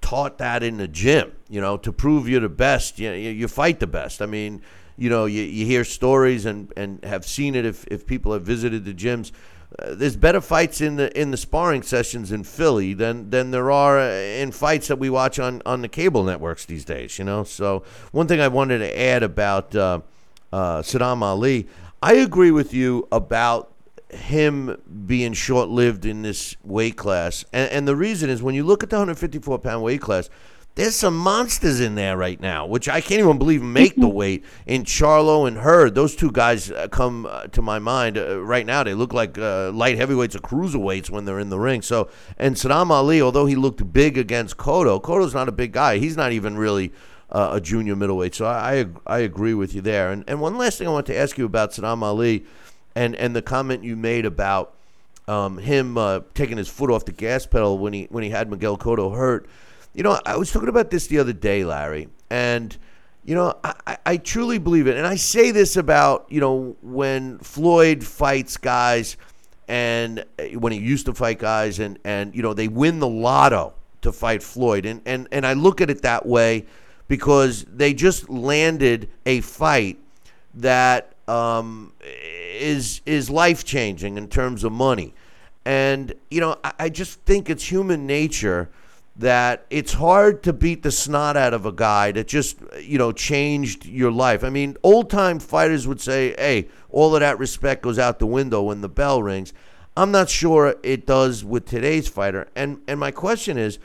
taught that in the gym. You know, to prove you're the best, you you fight the best. I mean, you know, you, you hear stories and, and have seen it if, if people have visited the gyms. Uh, there's better fights in the in the sparring sessions in Philly than than there are uh, in fights that we watch on, on the cable networks these days. You know, so one thing I wanted to add about uh, uh, Saddam Ali, I agree with you about him being short lived in this weight class, and, and the reason is when you look at the 154 pound weight class there's some monsters in there right now, which I can't even believe make the weight. In Charlo and Hurd, those two guys uh, come uh, to my mind uh, right now. They look like uh, light heavyweights or cruiserweights when they're in the ring. So, and Saddam Ali, although he looked big against Cotto, Cotto's not a big guy. He's not even really uh, a junior middleweight. So I, I, I agree with you there. And and one last thing I want to ask you about Saddam Ali, and and the comment you made about um, him uh, taking his foot off the gas pedal when he when he had Miguel Cotto hurt. You know, I was talking about this the other day, Larry, and you know, I, I truly believe it. And I say this about, you know, when Floyd fights guys and uh, when he used to fight guys and, and you know, they win the lotto to fight Floyd. And, and, and I look at it that way because they just landed a fight that um, is is life changing in terms of money. And, you know, I, I just think it's human nature that it's hard to beat the snot out of a guy that just you know changed your life. I mean, old time fighters would say, "Hey, all of that respect goes out the window when the bell rings." I'm not sure it does with today's fighter. And and my question is,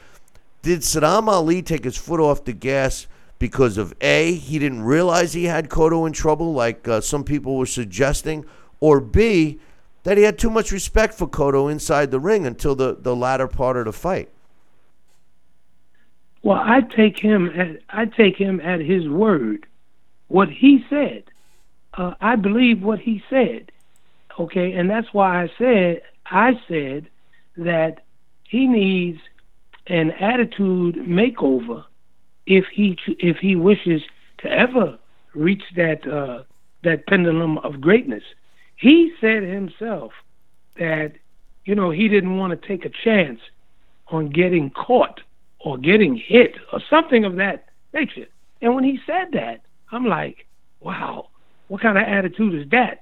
did Saddam Ali take his foot off the gas because of a he didn't realize he had Cotto in trouble, like uh, some people were suggesting, or b that he had too much respect for Cotto inside the ring until the the latter part of the fight? Well, I take him at I take him at his word. What he said, uh, I believe what he said. Okay, and that's why I said I said that he needs an attitude makeover if he if he wishes to ever reach that uh, that pendulum of greatness. He said himself that you know he didn't want to take a chance on getting caught or getting hit or something of that nature. And when he said that, I'm like, wow, what kind of attitude is that?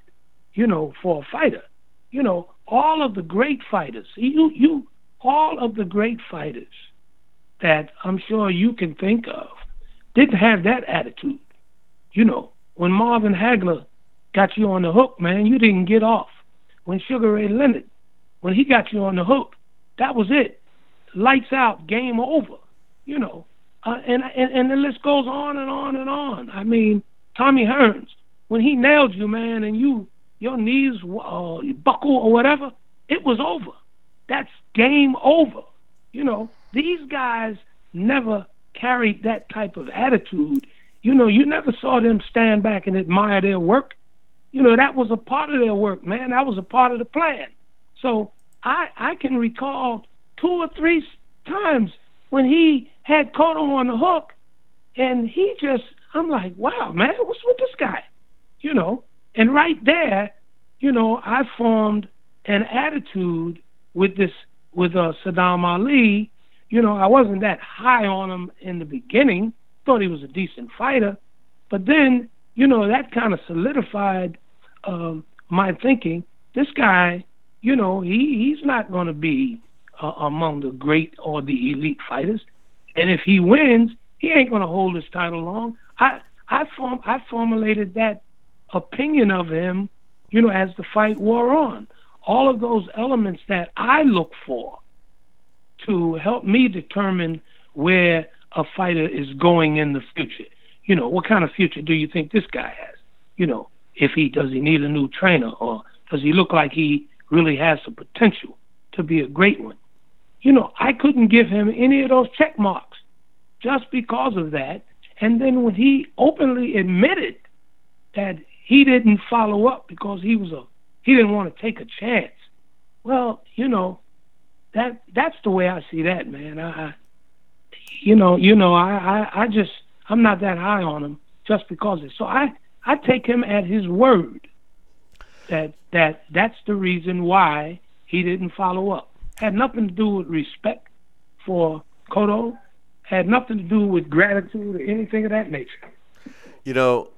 You know, for a fighter. You know, all of the great fighters, you you all of the great fighters that I'm sure you can think of didn't have that attitude. You know, when Marvin Hagler got you on the hook, man, you didn't get off. When Sugar Ray Leonard, when he got you on the hook, that was it lights out, game over. You know, uh, and, and and the list goes on and on and on. I mean, Tommy Hearns, when he nailed you, man, and you your knees uh, buckle or whatever, it was over. That's game over. You know, these guys never carried that type of attitude. You know, you never saw them stand back and admire their work. You know, that was a part of their work, man. That was a part of the plan. So I I can recall two or three times when he had Cotto on the hook, and he just, I'm like, wow, man, what's with this guy? You know, and right there, you know, I formed an attitude with this, with uh, Saddam Ali. You know, I wasn't that high on him in the beginning, thought he was a decent fighter, but then, you know, that kind of solidified um, my thinking. This guy, you know, he he's not going to be uh, among the great or the elite fighters. And if he wins, he ain't going to hold his title long. I I form I formulated that opinion of him, you know, as the fight wore on. All of those elements that I look for to help me determine where a fighter is going in the future. You know, what kind of future do you think this guy has? You know, if he does he need a new trainer or does he look like he really has the potential to be a great one? You know, I couldn't give him any of those check marks just because of that. And then when he openly admitted that he didn't follow up because he was a he didn't want to take a chance. Well, you know, that that's the way I see that, man. I, you know, you know, I, I, I just I'm not that high on him just because of it. So I I take him at his word that that that's the reason why he didn't follow up had nothing to do with respect for Cotto, had nothing to do with gratitude or anything of that nature. You know,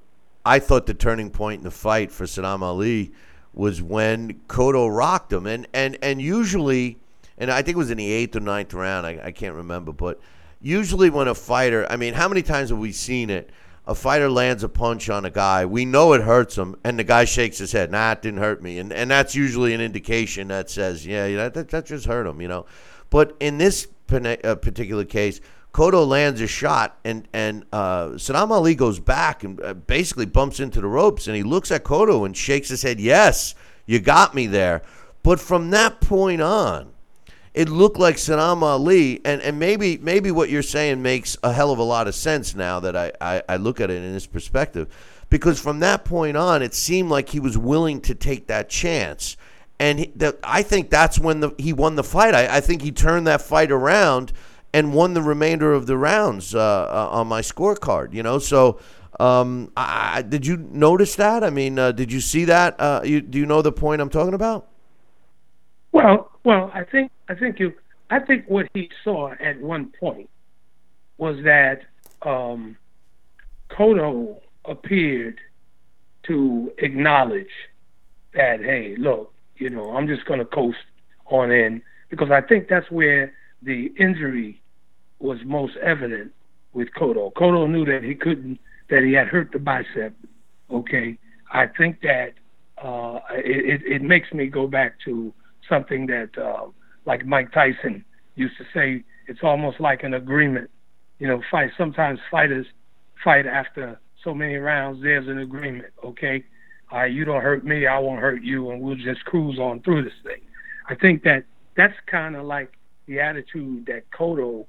I thought the turning point in the fight for Saddam Ali was when Cotto rocked him, and and and usually, and I think it was in the eighth or ninth round. I, I can't remember, but usually when a fighter, I mean, how many times have we seen it? A fighter lands a punch on a guy, we know it hurts him, and the guy shakes his head. Nah, it didn't hurt me, and and that's usually an indication that says, yeah, that that just hurt him, you know. But in this uh, particular case, Cotto lands a shot, and and uh, Saddam Ali goes back and uh, basically bumps into the ropes, and he looks at Cotto and shakes his head. Yes, you got me there. But from that point on, it looked like Saddam Ali, and, and maybe maybe what you're saying makes a hell of a lot of sense now that I, I, I look at it in this perspective. Because from that point on, it seemed like he was willing to take that chance. And he, the, I think that's when the, he won the fight. I, I think he turned that fight around and won the remainder of the rounds uh, uh, on my scorecard. You know, so um, I, did you notice that? I mean, uh, did you see that? Uh, you, do you know the point I'm talking about? Well, well, I think I think you I think what he saw at one point was that um, Cotto appeared to acknowledge that hey, look, you know, I'm just going to coast on in because I think that's where the injury was most evident with Cotto. Cotto knew that he couldn't, that he had hurt the bicep. Okay, I think that uh, it, it makes me go back to something that, uh, like Mike Tyson used to say, it's almost like an agreement. You know, fight. Sometimes fighters fight after so many rounds. There's an agreement. Okay, uh, you don't hurt me, I won't hurt you, and we'll just cruise on through this thing. I think that that's kind of like the attitude that Cotto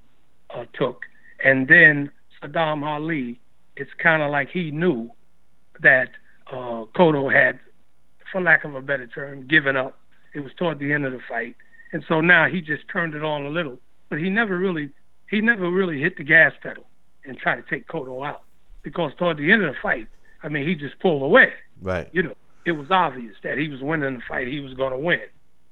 uh, took, and then Saddam Ali. It's kind of like he knew that uh, Cotto had, for lack of a better term, given up it was toward the end of the fight, and so now he just turned it on a little, but he never really he never really hit the gas pedal and tried to take Cotto out because toward the end of the fight, I mean, he just pulled away. Right. You know, it was obvious that he was winning the fight. He was going to win,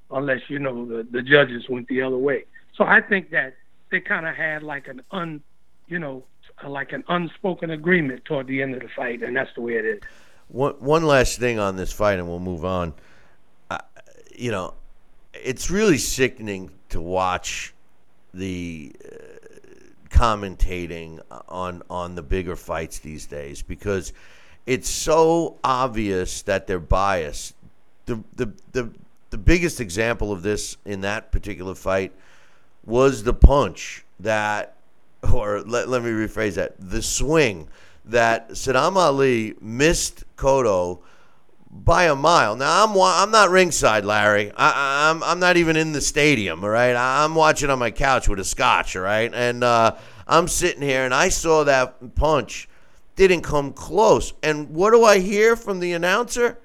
unless you know the the judges went the other way. So I think that they kind of had like an un, you know, like an unspoken agreement toward the end of the fight, and that's the way it is. One one last thing on this fight, and we'll move on you know, it's really sickening to watch the uh, commentating on on the bigger fights these days because it's so obvious that they're biased. The the the the biggest example of this in that particular fight was the punch that or let, let me rephrase that the swing that Saddam Ali missed Cotto by a mile. Now I'm I'm not ringside, Larry. I, am I'm, I'm not even in the stadium. All right, I'm watching on my couch with a scotch. All right, and uh, I'm sitting here and I saw that punch didn't come close. And what do I hear from the announcer?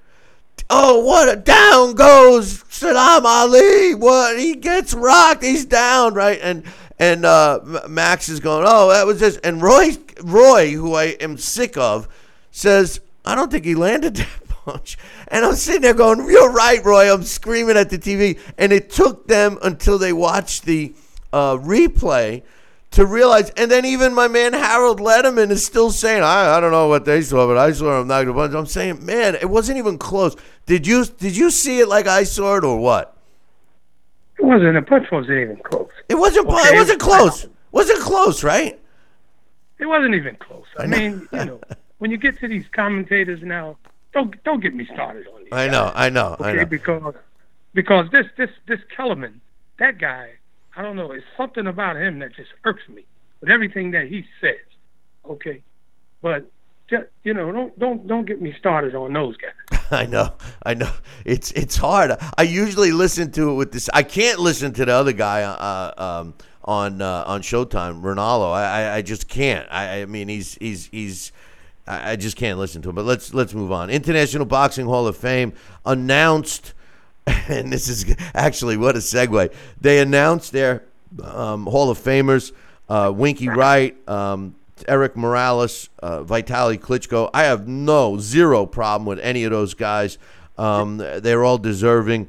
Oh, what a down goes Saddam Ali. What he gets rocked, he's down, right? And and uh, Max is going, oh, that was just. And Roy Roy, who I am sick of, says, I don't think he landed that And I'm sitting there going, You're right, Roy. I'm screaming at the TV. And it took them until they watched the uh, replay to realize. And then even my man Harold Lederman is still saying, I, I don't know what they saw, but I saw him knock the punch. I'm saying, man, it wasn't even close. Did you did you see it like I saw it or what? It wasn't. The punch wasn't even close. It wasn't. Okay. It wasn't close. Wasn't close, right? It wasn't even close. I mean, you know, when you get to these commentators now, don't don't get me started on these. I know, guys, I know, okay? I know. Because because this this this Kellerman, that guy, I don't know, it's something about him that just irks me with everything that he says. Okay, but just, you know, don't don't don't get me started on those guys. I know, I know. It's it's hard. I usually listen to it with this. I can't listen to the other guy uh, um, on uh, on Showtime, Ronaldo. I, I, I just can't. I, I mean, he's he's he's I, I just can't listen to him. But let's let's move on. International Boxing Hall of Fame announced, and this is actually what a segue. They announced their um, Hall of Famers: uh, Winky Wright, um, Erik Morales, uh, Vitaly Klitschko. I have no zero problem with any of those guys. Um, they're all deserving.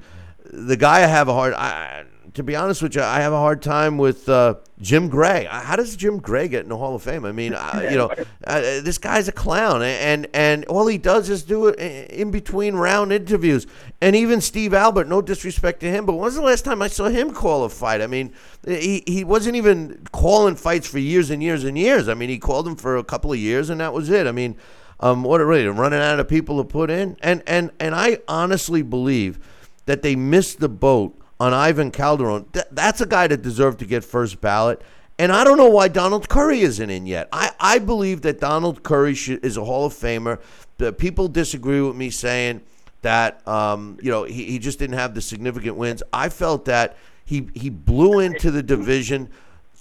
The guy I have a hard. I, to be honest with you, I have a hard time with uh, Jim Gray. Uh, how does Jim Gray get in the Hall of Fame? I mean, uh, you know, uh, this guy's a clown, and and all he does is do it in between round interviews. And even Steve Albert, no disrespect to him, but when was the last time I saw him call a fight? I mean, he he wasn't even calling fights for years and years and years. I mean, he called them for a couple of years, and that was it. I mean, um, what really running out of people to put in, and and and I honestly believe that they missed the boat on Ivan Calderon. Th- that's a guy that deserved to get first ballot. And I don't know why Donald Curry isn't in yet. I, I believe that Donald Curry should, is a Hall of Famer. The people disagree with me saying that um, you know he, he just didn't have the significant wins. I felt that he he blew into the division,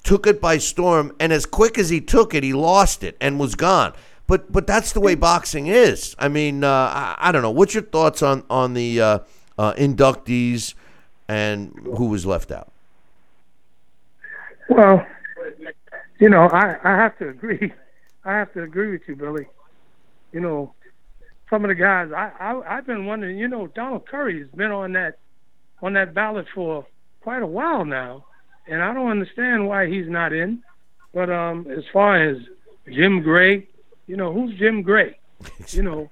took it by storm, and as quick as he took it, he lost it and was gone. But but that's the way boxing is. I mean, uh, I, I, don't know. What's your thoughts on on the uh, uh, inductees? And who was left out? Well, you know, I, I have to agree. I have to agree with you, Billy. You know, some of the guys I, I I've been wondering. You know, Donald Curry has been on that on that ballot for quite a while now, and I don't understand why he's not in. But um, as far as Jim Gray, you know, who's Jim Gray? you know,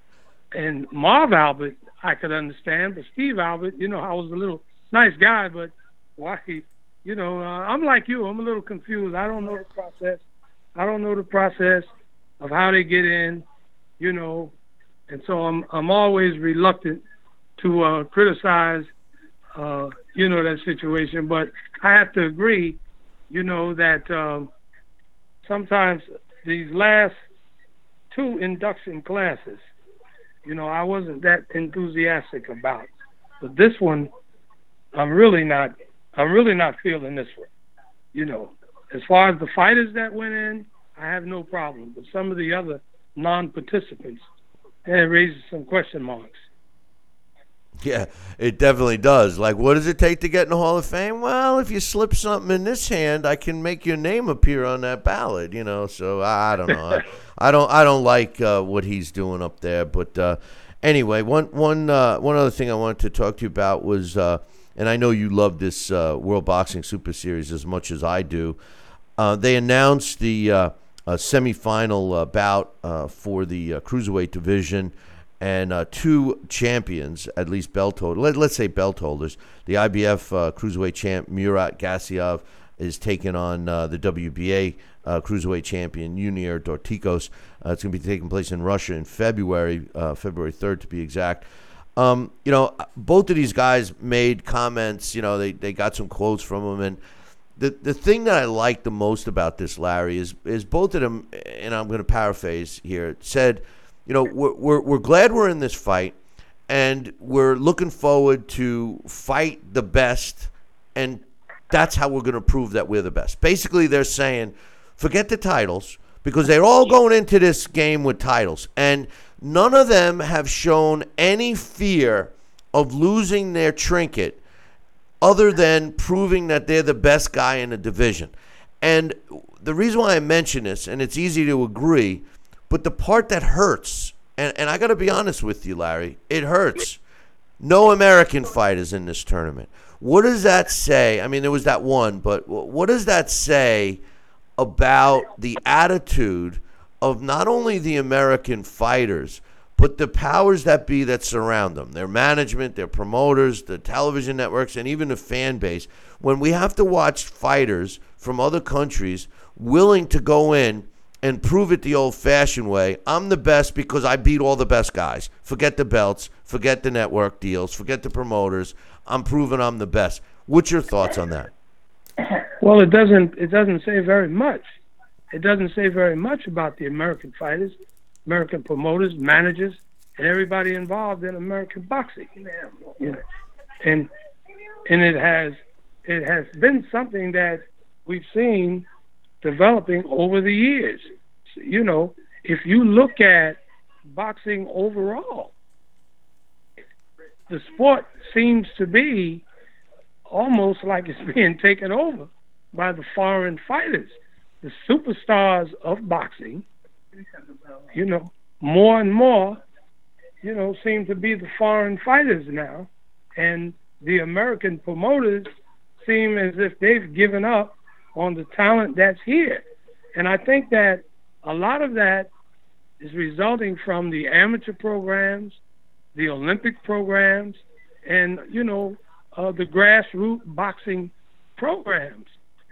and Marv Albert, I could understand, but Steve Albert, you know, I was a little nice guy, but why? You know, uh, I'm like you. I'm a little confused. I don't know the process. I don't know the process of how they get in. You know, and so I'm I'm always reluctant to uh, criticize. Uh, you know that situation, but I have to agree. You know that um, sometimes these last two induction classes, you know, I wasn't that enthusiastic about, but this one I'm really not I'm really not feeling this one. You know, as far as the fighters that went in, I have no problem. But some of the other non-participants, it raises some question marks. Yeah, it definitely does. Like, what does it take to get in the Hall of Fame? Well, if you slip something in this hand, I can make your name appear on that ballot. You know, so I, I don't know. I, I, don't. I don't like uh, what he's doing up there. But uh, anyway, one one uh, one other thing I wanted to talk to you about was uh, and I know you love this uh, World Boxing Super Series as much as I do. Uh, they announced the uh, semifinal uh, bout uh, for the uh, cruiserweight division, and two champions, at least belt holders. Let, us say belt holders. The IBF cruiserweight champ Murat Gassiev is taking on the WBA cruiserweight champion Yunier Dorticos. it's going to be taking place in Russia in February, February 3rd to be exact. Um, you know, both of these guys made comments. You know, they, they got some quotes from them, and the the thing that I like the most about this, Larry, is is both of them, and I'm going to paraphrase here, said, you know, we're, we're we're glad we're in this fight, and we're looking forward to fight the best, and that's how we're going to prove that we're the best. Basically, they're saying, forget the titles because they're all going into this game with titles, and None of them have shown any fear of losing their trinket other than proving that they're the best guy in the division. And the reason why I mention this, and it's easy to agree, but the part that hurts, and, and I got to be honest with you, Larry, it hurts. No American fighters in this tournament. What does that say? I mean, there was that one, but what does that say about the attitude of not only the American fighters, but the powers that be that surround them their management, their promoters, the television networks, and even the fan base. When we have to watch fighters from other countries willing to go in and prove it the old fashioned way I'm the best because I beat all the best guys. Forget the belts, forget the network deals, forget the promoters. I'm proving I'm the best. What's your thoughts on that? Well, it doesn't it doesn't say very much it doesn't say very much about the American fighters, American promoters, managers, and everybody involved in American boxing. And and it has it has been something that we've seen developing over the years. You know, if you look at boxing overall, the sport seems to be almost like it's being taken over by the foreign fighters the superstars of boxing, you know, more and more, you know, seem to be the foreign fighters now. And the American promoters seem as if they've given up on the talent that's here. And I think that a lot of that is resulting from the amateur programs, the Olympic programs, and you know uh, the grassroots boxing programs.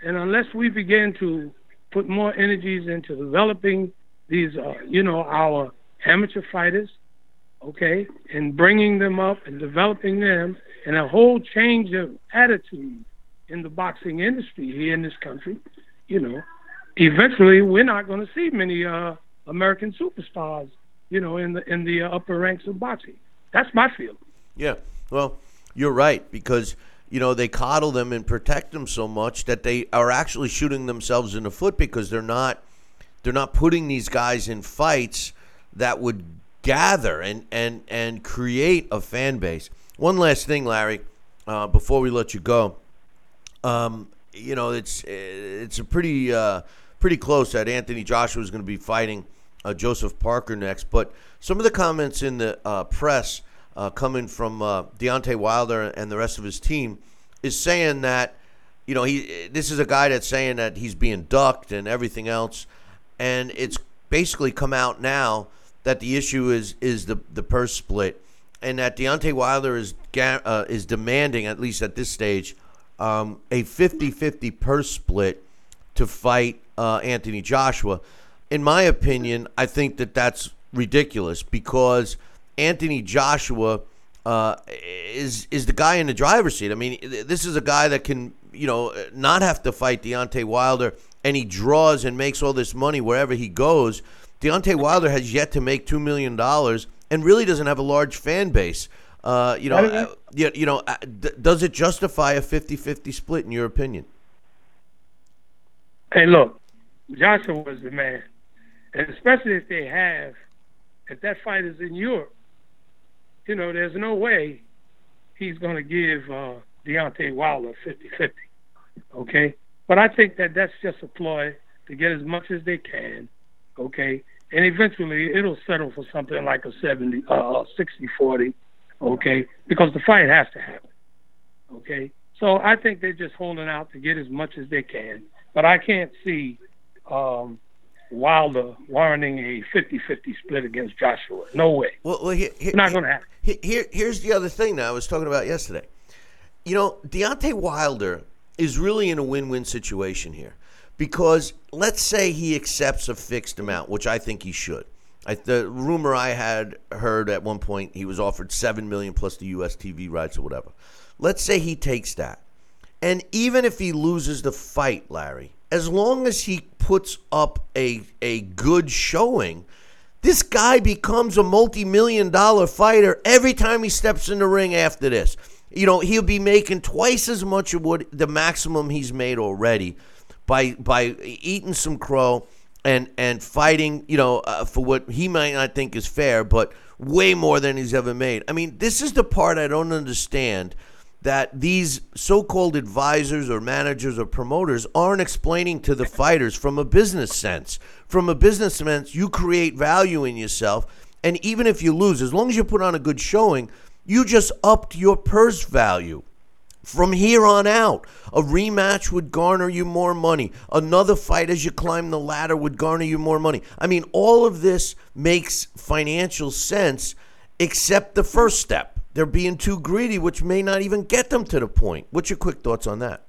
And unless we begin to put more energies into developing these, uh, you know, our amateur fighters, okay, and bringing them up and developing them, and a whole change of attitude in the boxing industry here in this country, you know, eventually we're not going to see many uh, American superstars, you know, in the in the upper ranks of boxing. That's my feeling. Yeah. Well, you're right because you know they coddle them and protect them so much that they are actually shooting themselves in the foot because they're not they're not putting these guys in fights that would gather and and and create a fan base. One last thing, Larry, uh, before we let you go. Um, you know, it's it's a pretty uh, pretty close that Anthony Joshua is going to be fighting uh, Joseph Parker next. But some of the comments in the uh, press uh, coming from uh, Deontay Wilder and the rest of his team is saying that you know he this is a guy that's saying that he's being ducked and everything else, and it's basically come out now that the issue is is the the purse split, and that Deontay Wilder is uh, is demanding at least at this stage um, a 50-50 purse split to fight uh, Anthony Joshua. In my opinion, I think that that's ridiculous because Anthony Joshua uh, is is the guy in the driver's seat. I mean, this is a guy that can you know not have to fight Deontay Wilder, and he draws and makes all this money wherever he goes. Deontay Wilder has yet to make two million dollars and really doesn't have a large fan base. Uh, you know, uh, you, you know, uh, d- does it justify a 50-50 split in your opinion? Hey, look, Joshua was the man, and especially if they have, if that fight is in Europe, you know, there's no way he's going to give uh, Deontay Wilder 50-50. Okay, but I think that that's just a ploy to get as much as they can. Okay, and eventually it'll settle for something like a 70, uh, 60-40. Okay, because the fight has to happen. Okay, so I think they're just holding out to get as much as they can. But I can't see um, Wilder warranting a 50-50 split against Joshua. No way. Well, well here, here, not going to happen. Here, here's the other thing that I was talking about yesterday. You know, Deontay Wilder is really in a win-win situation here because let's say he accepts a fixed amount, which I think he should. I, the rumor I had heard at one point he was offered seven million plus the U.S. TV rights or whatever. Let's say he takes that, and even if he loses the fight, Larry, as long as he puts up a a good showing, this guy becomes a multi-million dollar fighter every time he steps in the ring after this. You know, he'll be making twice as much of what the maximum he's made already by by eating some crow and and fighting, you know, uh, for what he might not think is fair, but way more than he's ever made. I mean, this is the part I don't understand that these so-called advisors or managers or promoters aren't explaining to the fighters from a business sense. From a business sense, you create value in yourself, and even if you lose, as long as you put on a good showing, you just upped your purse value. From here on out, a rematch would garner you more money. Another fight as you climb the ladder would garner you more money. I mean, all of this makes financial sense except the first step they're being too greedy, which may not even get them to the point. What's your quick thoughts on that?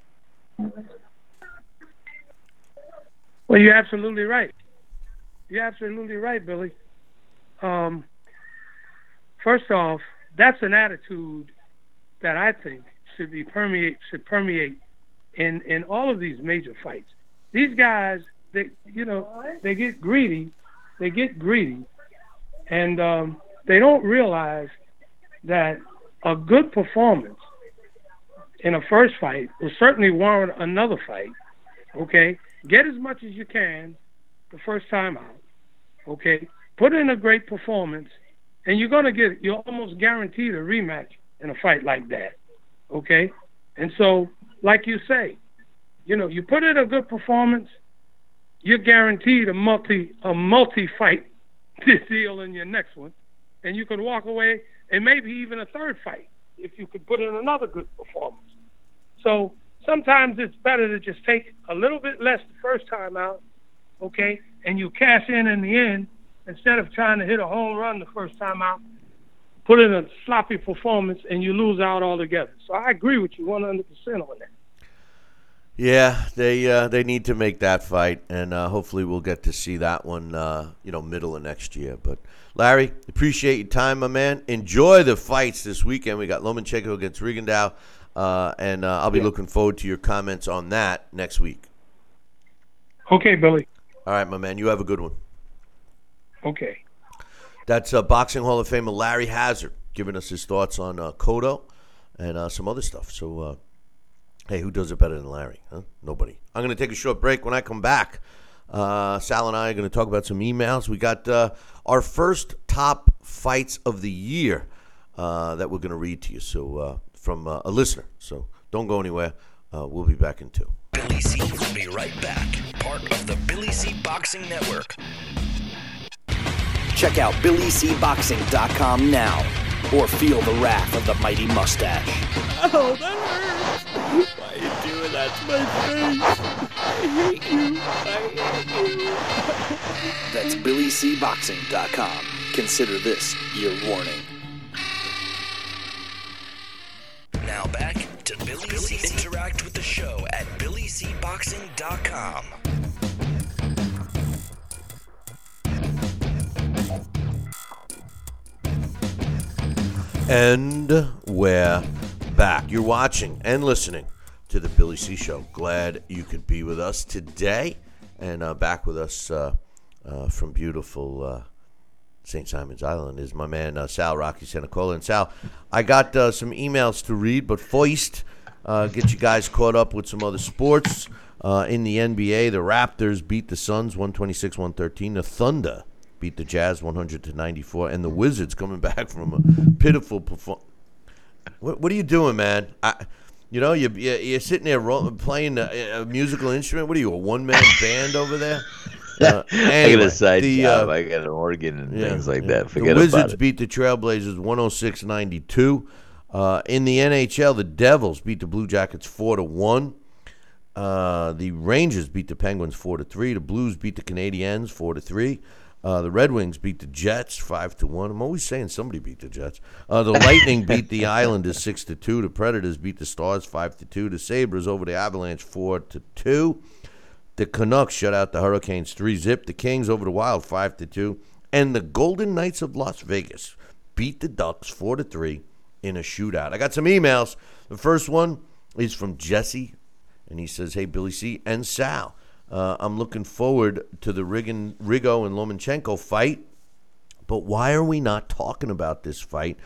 Well, you're absolutely right. You're absolutely right, Billy. Um, first off, that's an attitude that I think should be permeate should permeate in in all of these major fights. These guys, they you know, they get greedy, they get greedy, and um, they don't realize that a good performance in a first fight will certainly warrant another fight. Okay, get as much as you can the first time out. Okay, put in a great performance, and you're gonna get you're almost guaranteed a rematch in a fight like that. Okay, and so like you say, you know, you put in a good performance, you're guaranteed a multi a multi fight deal in your next one, and you can walk away and maybe even a third fight if you could put in another good performance. So sometimes it's better to just take a little bit less the first time out, okay, and you cash in in the end instead of trying to hit a home run the first time out. Put in a sloppy performance and you lose out altogether. So I agree with you 100% on that. Yeah, they uh, they need to make that fight, and uh, hopefully we'll get to see that one, uh, you know, middle of next year. But Larry, appreciate your time, my man. Enjoy the fights this weekend. We got Lomachenko against Rigondeaux, uh, and uh, I'll be Yeah. looking forward to your comments on that next week. Okay, Billy. All right, my man. You have a good one. Okay. That's uh, Boxing Hall of Famer Larry Hazzard giving us his thoughts on uh, Cotto and uh, some other stuff. So, uh, hey, who does it better than Larry? Huh? Nobody. I'm going to take a short break. When I come back, uh, Sal and I are going to talk about some emails. We got uh, our first top fights of the year uh, that we're going to read to you. So, uh, from uh, a listener. So, don't go anywhere. Uh, we'll be back in two. Billy C will be right back. Part of the Billy C Boxing Network. Check out BillyCBoxing.com now or feel the wrath of the mighty mustache. Oh, that hurts. Why are you doing that to my face? I hate you. I hate you. That's BillyCBoxing.com. Consider this your warning. Now back to Billy, C. Interact with the show at BillyCBoxing.com. And we're back. You're watching and listening to the Billy C Show. Glad you could be with us today, and uh, back with us uh, uh, from beautiful uh, St. Simon's Island is my man uh, Sal Rocky Senecola. And Sal, I got uh, some emails to read, but first, get you guys caught up with some other sports. In the NBA, the Raptors beat the Suns 126 113. The Thunder beat the Jazz 100 to 94. And the Wizards coming back from a pitiful performance. What, what are you doing, man? I, you know, you, you, you're sitting there playing a, a musical instrument. What are you, a one man band over there? Uh, I got a side the, job. uh, I got an organ and yeah, things like yeah. that. Forget the Wizards beat the Trailblazers 106 92. Uh, in the NHL, the Devils beat the Blue Jackets 4 to 1. Uh, the Rangers beat the Penguins 4 to 3. The Blues beat the Canadiens 4 to 3. Uh, the Red Wings beat the Jets 5 to 1. I'm always saying somebody beat the Jets. Uh, the Lightning beat the Islanders 6 to 2. The Predators beat the Stars 5 to 2. The Sabres over the Avalanche 4 to 2. The Canucks shut out the Hurricanes 3 zip. The Kings over the Wild 5 to 2. And the Golden Knights of Las Vegas beat the Ducks 4 to 3 in a shootout. I got some emails. The first one is from Jesse, and he says, Hey, Billy C. and Sal. Uh, I'm looking forward to the Rigon, Rigo and Lomachenko fight, but why are we not talking about this fight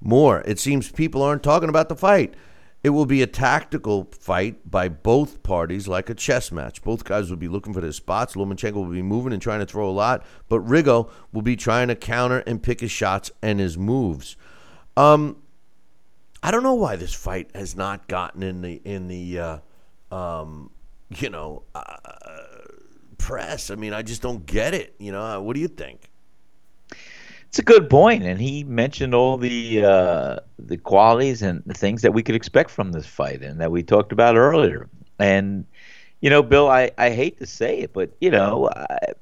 more? It seems people aren't talking about the fight. It will be a tactical fight by both parties, like a chess match. Both guys will be looking for their spots. Lomachenko will be moving and trying to throw a lot, but Rigo will be trying to counter and pick his shots and his moves. Um, I don't know why this fight has not gotten in the in the uh, um, you know uh, press. I mean, I just don't get it. You know, what do you think? It's a good point, and he mentioned all the uh, the qualities and the things that we could expect from this fight, and that we talked about earlier. And you know, Bill, I, I hate to say it, but you know, I,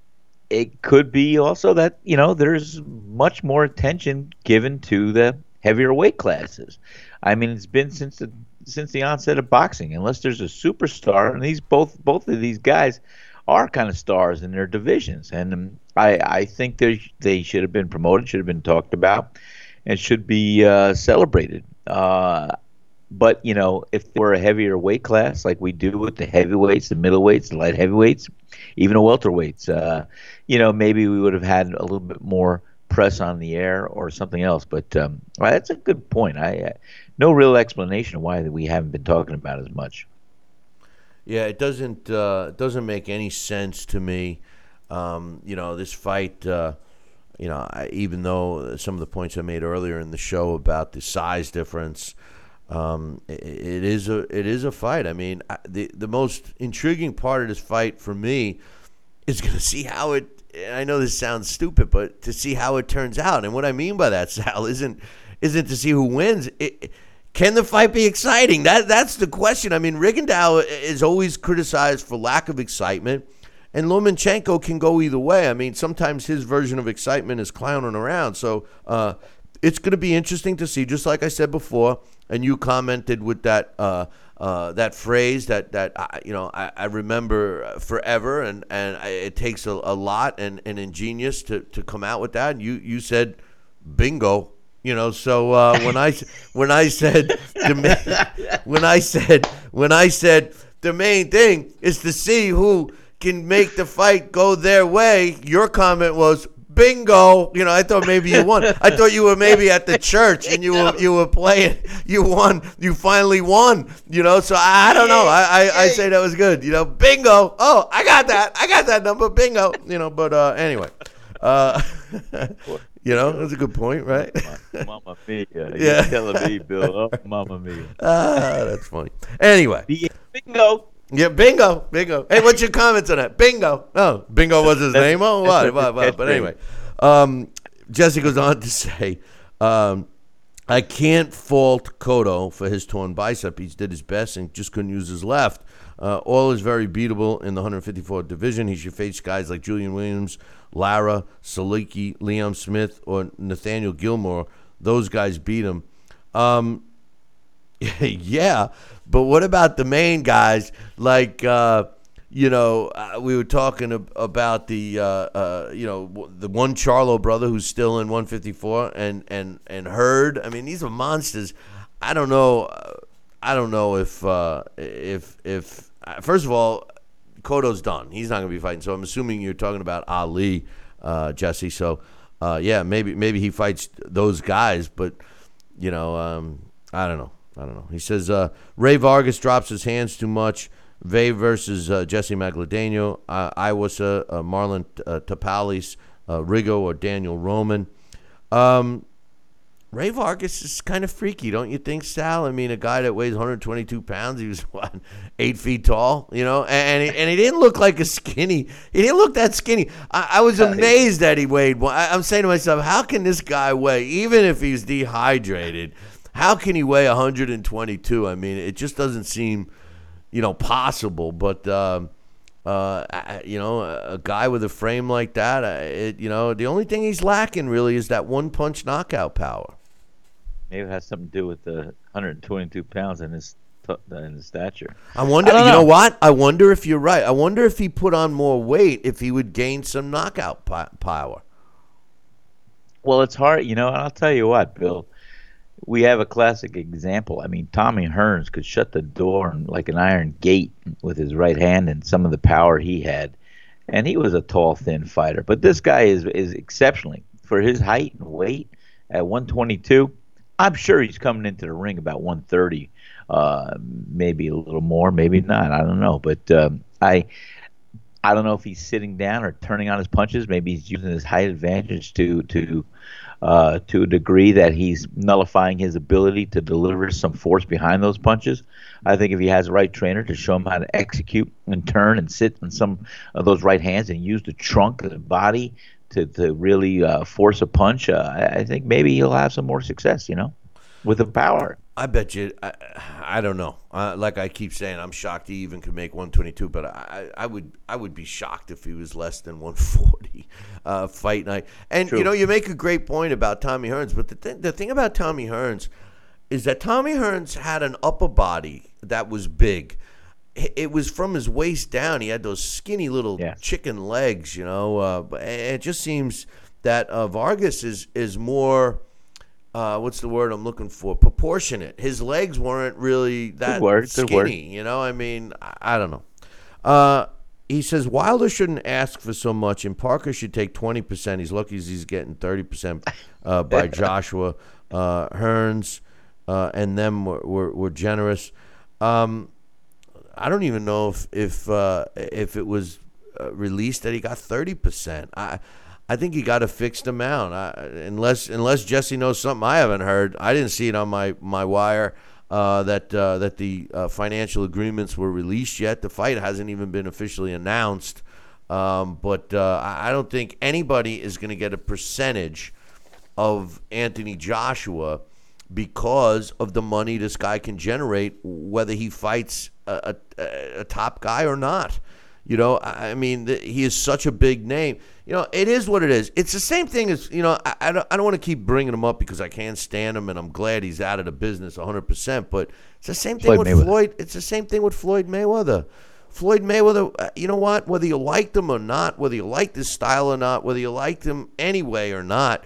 it could be also that you know there's much more attention given to the heavier weight classes. I mean, it's been since the since the onset of boxing, unless there's a superstar, and these both both of these guys are kind of stars in their divisions, and um, I I think they they should have been promoted, should have been talked about, and should be uh, celebrated. Uh, but you know, if were a heavier weight class like we do with the heavyweights, the middleweights, the light heavyweights, even the welterweights, uh, you know, maybe we would have had a little bit more press on the air or something else. But um, well, that's a good point. I uh, no real explanation of why we haven't been talking about as much. Yeah, it doesn't uh, doesn't make any sense to me. Um, you know, this fight. Uh, you know, I, even though some of the points I made earlier in the show about the size difference, um, it, it is a it is a fight. I mean, I, the the most intriguing part of this fight for me is going to see how it. I know this sounds stupid, but to see how it turns out. And what I mean by that, Sal, isn't isn't to see who wins. It, can the fight be exciting? That that's the question. I mean, Rigondeaux is always criticized for lack of excitement, and Lomachenko can go either way. I mean, sometimes his version of excitement is clowning around. So uh, it's going to be interesting to see. Just like I said before, and you commented with that. Uh, uh, that phrase that that I, you know I, I remember forever, and and I, it takes a, a lot and, and ingenious to, to come out with that. And you you said bingo, you know. So uh, when I when I said the ma- when I said when I said the main thing is to see who can make the fight go their way, your comment was bingo. You know, I thought maybe you won. I thought you were maybe at the church and you were you were playing. You won. You finally won. You know, so I, I don't know. I, I I say that was good. You know, bingo. Oh, I got that. I got that number. Bingo. You know, but uh, anyway. Uh, you know, that's a good point, right? Mama mia. Yeah. Telling me, Bill. Oh, mama mia. Ah, that's funny. Anyway, Bingo. yeah, bingo, bingo. Hey, what's your comments on that? Bingo. Oh, bingo was his name. Oh, what? what, what? But anyway, um, Jesse goes on to say, um, I can't fault Cotto for his torn bicep. He did his best and just couldn't use his left. Uh, all is very beatable in the 154 division. He should face guys like Julian Williams, Lara, Sulecki, Liam Smith, or Nathaniel Gallimore. Those guys beat him. Um, yeah, but what about the main guys? Like, uh, you know, uh, we were talking ab- about the, uh, uh, you know, the one Charlo brother who's still in 154, and and and Hurd. I mean, these are monsters. I don't know. Uh, I don't know if uh, if if first of all, Cotto's done. He's not going to be fighting. So I'm assuming you're talking about Ali, uh, Jesse. So uh, yeah, maybe maybe he fights those guys, but you know, um, I don't know. I don't know. He says uh, Rey Vargas drops his hands too much. Vay versus uh, Jessie Magdaleno, uh, Iwasa, uh, Marlon uh, Tapales, uh, Rigo, or Daniel Roman. Um, Rey Vargas is kind of freaky, don't you think, Sal? I mean, a guy that weighs 122 pounds, he was what, eight feet tall, you know, and and he, and he didn't look like a skinny. He didn't look that skinny. I, I was amazed that he weighed. one- I, I'm saying to myself, how can this guy weigh, even if he's dehydrated? How can he weigh 122? I mean, it just doesn't seem, you know, possible. But um, uh, you know, a guy with a frame like that, uh, it, you know, the only thing he's lacking really is that one punch knockout power. Maybe it has something to do with the 122 pounds in his t- in his stature. I wonder. I you know know. what? I wonder if you're right. I wonder if he put on more weight, if he would gain some knockout po- power. Well, it's hard, you know. And I'll tell you what, Bill. We have a classic example. I mean, Tommy Hearns could shut the door like an iron gate with his right hand and some of the power he had, and he was a tall, thin fighter. But this guy is is exceptionally for his height and weight at 122. I'm sure he's coming into the ring about 130, uh, maybe a little more, maybe not. I don't know, but um, I. I don't know if he's sitting down or turning on his punches. Maybe he's using his height advantage to to uh, to a degree that he's nullifying his ability to deliver some force behind those punches. I think if he has the right trainer to show him how to execute and turn and sit on some of those right hands and use the trunk of the body to, to really uh, force a punch, uh, I, I think maybe he'll have some more success, you know, with the power. I bet you. I, I don't know. Uh, like I keep saying, I'm shocked he even could make 122. But I, I would, I would be shocked if he was less than 140 uh, fight night. And you know, you make a great point about Tommy Hearns. But the thing, the thing about Tommy Hearns is that Tommy Hearns had an upper body that was big. It was from his waist down. He had those skinny little Yeah. chicken legs, you know. Uh, but it just seems that uh, Vargas is is more uh, what's the word I'm looking for? Proportionate. His legs weren't really that word, skinny. You know, I mean, I, I don't know. Uh, he says Wilder shouldn't ask for so much, and Parker should take twenty percent. He's lucky he's getting thirty percent uh, by Joshua uh, Hearns, uh, and them were, were, were generous. Um, I don't even know if if uh, if it was uh, released that he got thirty percent. I I think he got a fixed amount. I, unless unless Jesse knows something I haven't heard. I didn't see it on my my wire uh, that uh, that the uh, financial agreements were released yet. The fight hasn't even been officially announced. Um, but uh, I I don't think anybody is going to get a percentage of Anthony Joshua because of the money this guy can generate, whether he fights a, a, a top guy or not. You know, I mean, th- he is such a big name. You know, it is what it is. It's the same thing as, you know, I, I don't, I don't want to keep bringing him up because I can't stand him and I'm glad he's out of the business 100%. But it's the same thing Floyd with Mayweather. Floyd. It's the same thing with Floyd Mayweather. Floyd Mayweather, uh, you know what? Whether you liked him or not, whether you liked his style or not, whether you liked him anyway or not,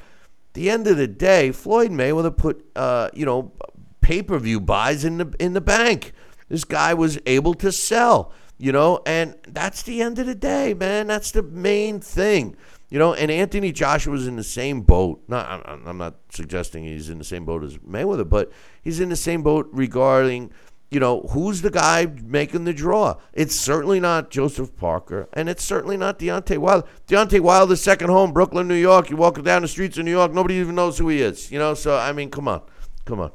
the end of the day, Floyd Mayweather put, uh, you know, pay per view buys in the in the bank. This guy was able to sell, you know, and that's the end of the day, man. That's the main thing, you know. And Anthony Joshua was in the same boat. Not, I'm, not suggesting he's in the same boat as Mayweather, but he's in the same boat regarding you know, who's the guy making the draw? It's certainly not Joseph Parker, and it's certainly not Deontay Wilder. Deontay Wilder's second home, Brooklyn, New York. You walk down the streets of New York, nobody even knows who he is. You know, so I mean, come on, come on.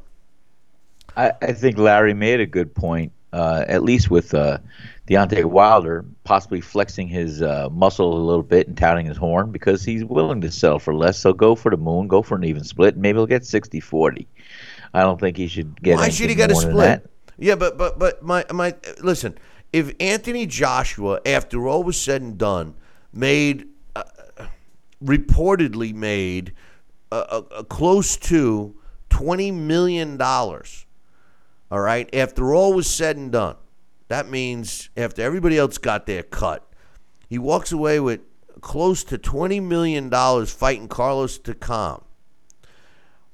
I, I think Larry made a good point, uh, at least with uh, Deontay Wilder possibly flexing his uh, muscle a little bit and touting his horn because he's willing to sell for less. So go for the moon, go for an even split. and Maybe he'll get 60 40. I don't think he should get Why should he get a split? Yeah, but but but my my listen. If Anthony Joshua, after all was said and done, made uh, reportedly made a, a, a close to twenty million dollars. All right, after all was said and done, that means after everybody else got their cut, he walks away with close to twenty million dollars fighting Carlos Takam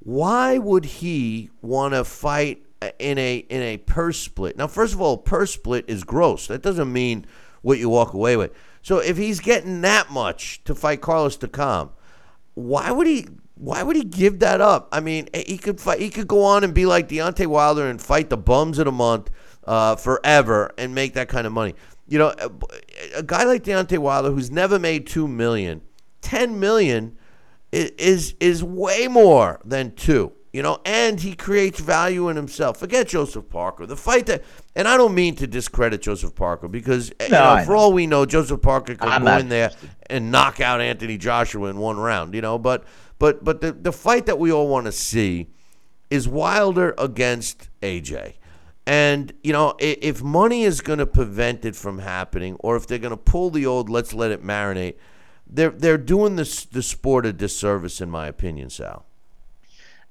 why would he want to fight in a in a purse split? Now, first of all, purse split is gross. That doesn't mean what you walk away with. So if he's getting that much to fight Carlos Takam, why would he? Why would he give that up? I mean, eh, he could fight. He could go on and be like Deontay Wilder and fight the bums of the month uh, forever and make that kind of money. You know, a, a guy like Deontay Wilder who's never made two million, ten million i- is is way more than two. You know, and he creates value in himself. Forget Joseph Parker. The fight that, and I don't mean to discredit Joseph Parker because eh, you know, for all we know, Joseph Parker could I'm go in there and knock out Anthony Joshua in one round. You know, but but but the the fight that we all want to see is Wilder against AJ. And, you know, i- if money is going to prevent it from happening, or if they're going to pull the old let's let it marinate, they're, they're doing this, the sport a disservice, in my opinion, Sal.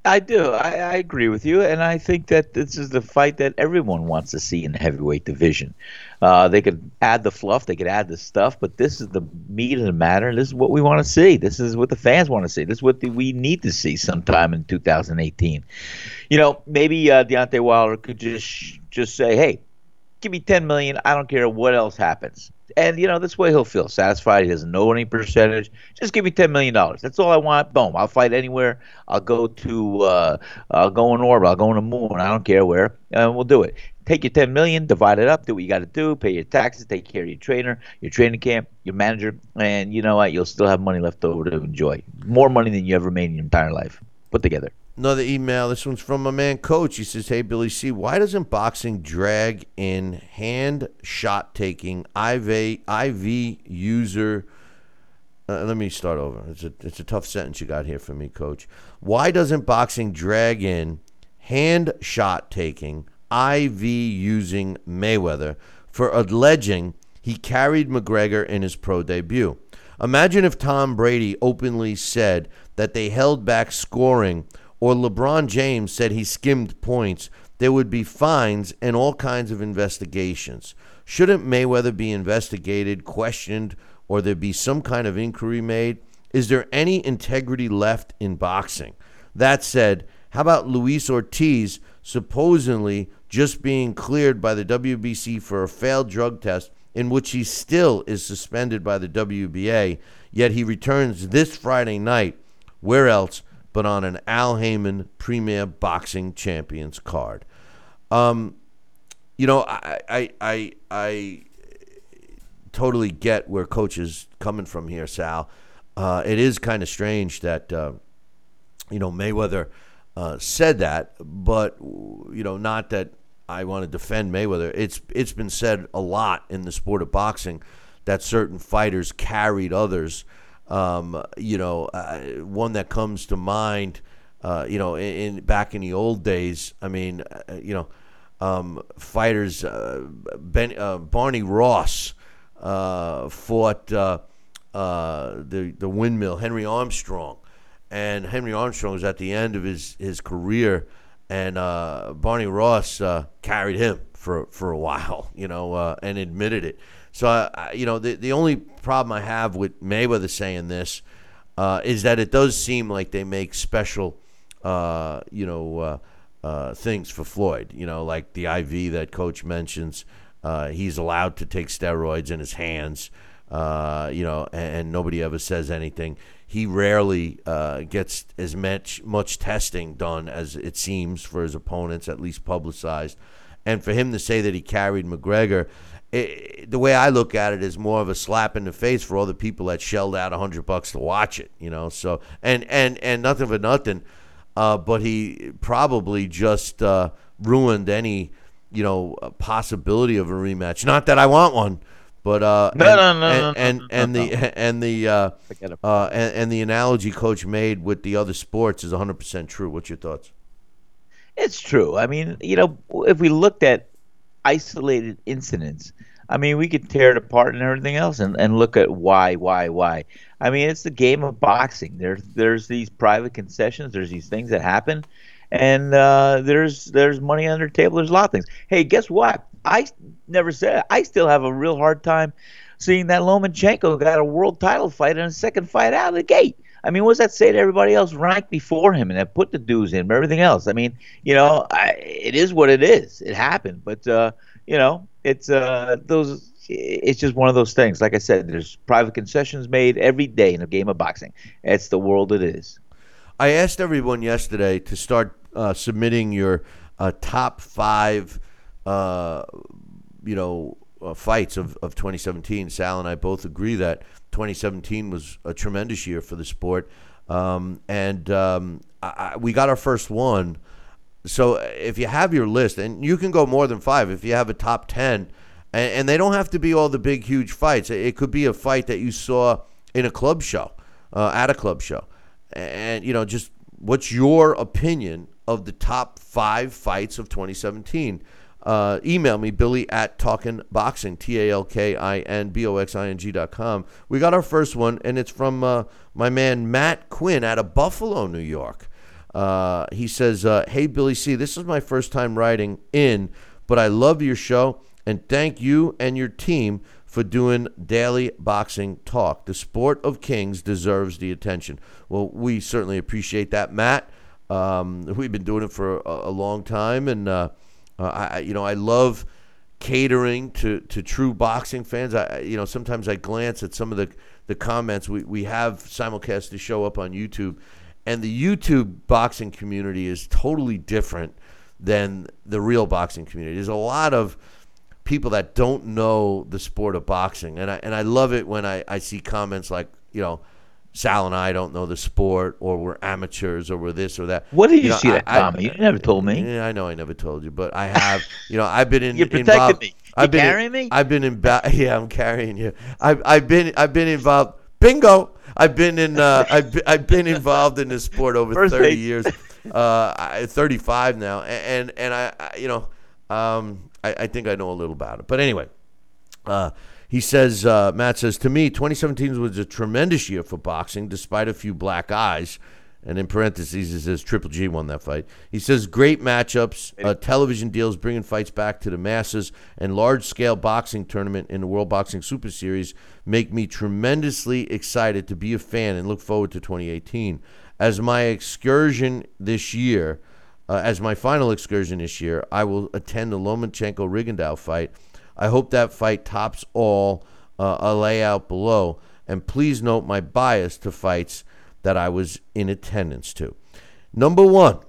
I do. I, I agree with you, and I think that this is the fight that everyone wants to see in the heavyweight division. Uh, they could add the fluff, they could add the stuff, but this is the meat of the matter. This is what we want to see. This is what the fans want to see. This is what the, we need to see sometime in 2018. You know, maybe uh, Deontay Wilder could just just say, "Hey, give me 10 million. I don't care what else happens. And you know, this way he'll feel satisfied. He doesn't know any percentage. Just give me 10 million dollars. That's all I want. Boom. I'll fight anywhere. I'll go to uh I'll go in orbit. I'll go on the moon. I don't care where. And we'll do it. Take your 10 million, divide it up, do what you got to do, pay your taxes, take care of your trainer, your training camp, your manager, and you know what? You'll still have money left over to enjoy. More money than you ever made in your entire life. Put together. Another email. This one's from my man Coach. He says, "Hey Billy C, why doesn't boxing drag in hand shot taking IV IV user?" Uh, let me start over. It's a it's a tough sentence you got here for me, Coach. Why doesn't boxing drag in hand shot taking IV using Mayweather for alleging he carried McGregor in his pro debut? Imagine if Tom Brady openly said that they held back scoring or LeBron James said he skimmed points, there would be fines and all kinds of investigations. Shouldn't Mayweather be investigated, questioned, or there be some kind of inquiry made? Is there any integrity left in boxing? That said, how about Luis Ortiz supposedly just being cleared by the WBC for a failed drug test in which he still is suspended by the WBA, yet he returns this Friday night. Where else but on an Al Haymon Premier Boxing Champions card? Um, you know, I, I, I, I totally get where coach is coming from here, Sal. Uh, it is kind of strange that uh, you know Mayweather uh, said that, but you know, not that I want to defend Mayweather. It's it's been said a lot in the sport of boxing that certain fighters carried others. Um, you know, uh, one that comes to mind uh, you know, in, in back in the old days. I mean, uh, you know, um, fighters. Uh, ben, uh, Barney Ross uh, fought the the windmill Henry Armstrong, and Henry Armstrong was at the end of his his career, and Barney Ross carried him for for a while, you know, and admitted it. So, I- you know, the the only problem I have with Mayweather saying this uh, is that it does seem like they make special, uh, you know, uh, uh, things for Floyd. You know, like the IV that Coach mentions. Uh, he's allowed to take steroids in his hands. You know, and, and nobody ever says anything. He rarely gets as much much testing done as it seems for his opponents, at least publicized. And for him to say that he carried McGregor, it, the way I look at it is more of a slap in the face for all the people that shelled out a hundred bucks to watch it. You know, so and and and nothing for nothing, uh, but he probably just uh, ruined any you know possibility of a rematch. Not that I want one, but uh, No, and, no, no, and, no, no, and, no, and no. the and the uh, uh, and, and the analogy coach made with the other sports is 100 percent true. What's your thoughts? It's true. I mean, you know, if we looked at isolated incidents, I mean, we could tear it apart and everything else and, and look at why, why, why. I mean, it's the game of boxing. There's there's these private concessions. There's these things that happen, and uh, there's there's money under the table. There's a lot of things. Hey, guess what? I never said I still have a real hard time seeing that Lomachenko got a world title fight and a second fight out of the gate. I mean, what does that say to everybody else ranked before him and that put the dues in, everything else? I mean, you know, I, it is what it is. It happened, but uh, you know, it's uh, those. It's just one of those things. Like I said, there's private concessions made every day in a game of boxing. It's the world it is. I asked everyone yesterday to start uh, submitting your uh, top five, uh, you know, uh, fights of, of 2017. Sal and I both agree that 2017 was a tremendous year for the sport, um, and um, I, we got our first one. So if you have your list, and you can go more than five, if you have a top ten, and, and they don't have to be all the big, huge fights. It, it could be a fight that you saw in a club show, uh, at a club show, and you know, just what's your opinion of the top five fights of 2017? Uh, email me, Billy at Talkin Boxing, T A L K I N B O X I N G dot com. We got our first one, and it's from uh, my man Matt Quinn out of Buffalo, New York. Uh, he says, uh, Hey, Billy C., this is my first time writing in, but I love your show, and thank you and your team for doing daily boxing talk. The sport of kings deserves the attention. Well, we certainly appreciate that, Matt. Um, we've been doing it for a, a long time, and uh, I, you know, I love catering to, to true boxing fans. I, you know, sometimes I glance at some of the the comments. We we have simulcast to show up on YouTube, and the YouTube boxing community is totally different than the real boxing community. There's a lot of people that don't know the sport of boxing, and I and I love it when I, I see comments like you know. Sal and I don't know the sport, or we're amateurs, or we're this or that. What did you, know, see that, I- I- Tommy? you never told me. yeah, I know I never told you, but I have. You know, I've been in. You protected involved, me. You I've been carrying in, me? I've been in. Ba- yeah, I'm carrying you. I've I've been I've been involved. Bingo. I've been in. Uh, I've been, I've been involved in this sport over First 30 base. years. Uh, I, 35 now, and and, and I, I, you know, um, I, I think I know a little about it. But anyway, uh, he says, uh, Matt says, to me, 2017 was a tremendous year for boxing, despite a few black eyes. And in parentheses, he says Triple G won that fight. He says great matchups, uh, television deals bringing fights back to the masses, and large scale boxing tournament in the World Boxing Super Series make me tremendously excited to be a fan and look forward to 2018. As my excursion this year, uh, as my final excursion this year, I will attend the Lomachenko Rigondeaux fight. I hope that fight tops all uh, a layout below. And please note my bias to fights that I was in attendance to. Number one,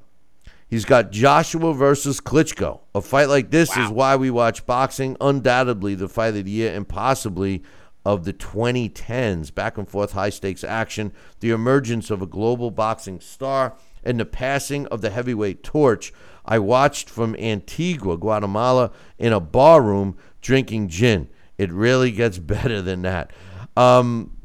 he's got Joshua versus Klitschko. A fight like this is why we watch boxing. Undoubtedly, the fight of the year and possibly of the 2010s. Back and forth high stakes action, the emergence of a global boxing star, and the passing of the heavyweight torch. I watched from Antigua, Guatemala, in a bar room drinking gin. It really gets better than that. Um,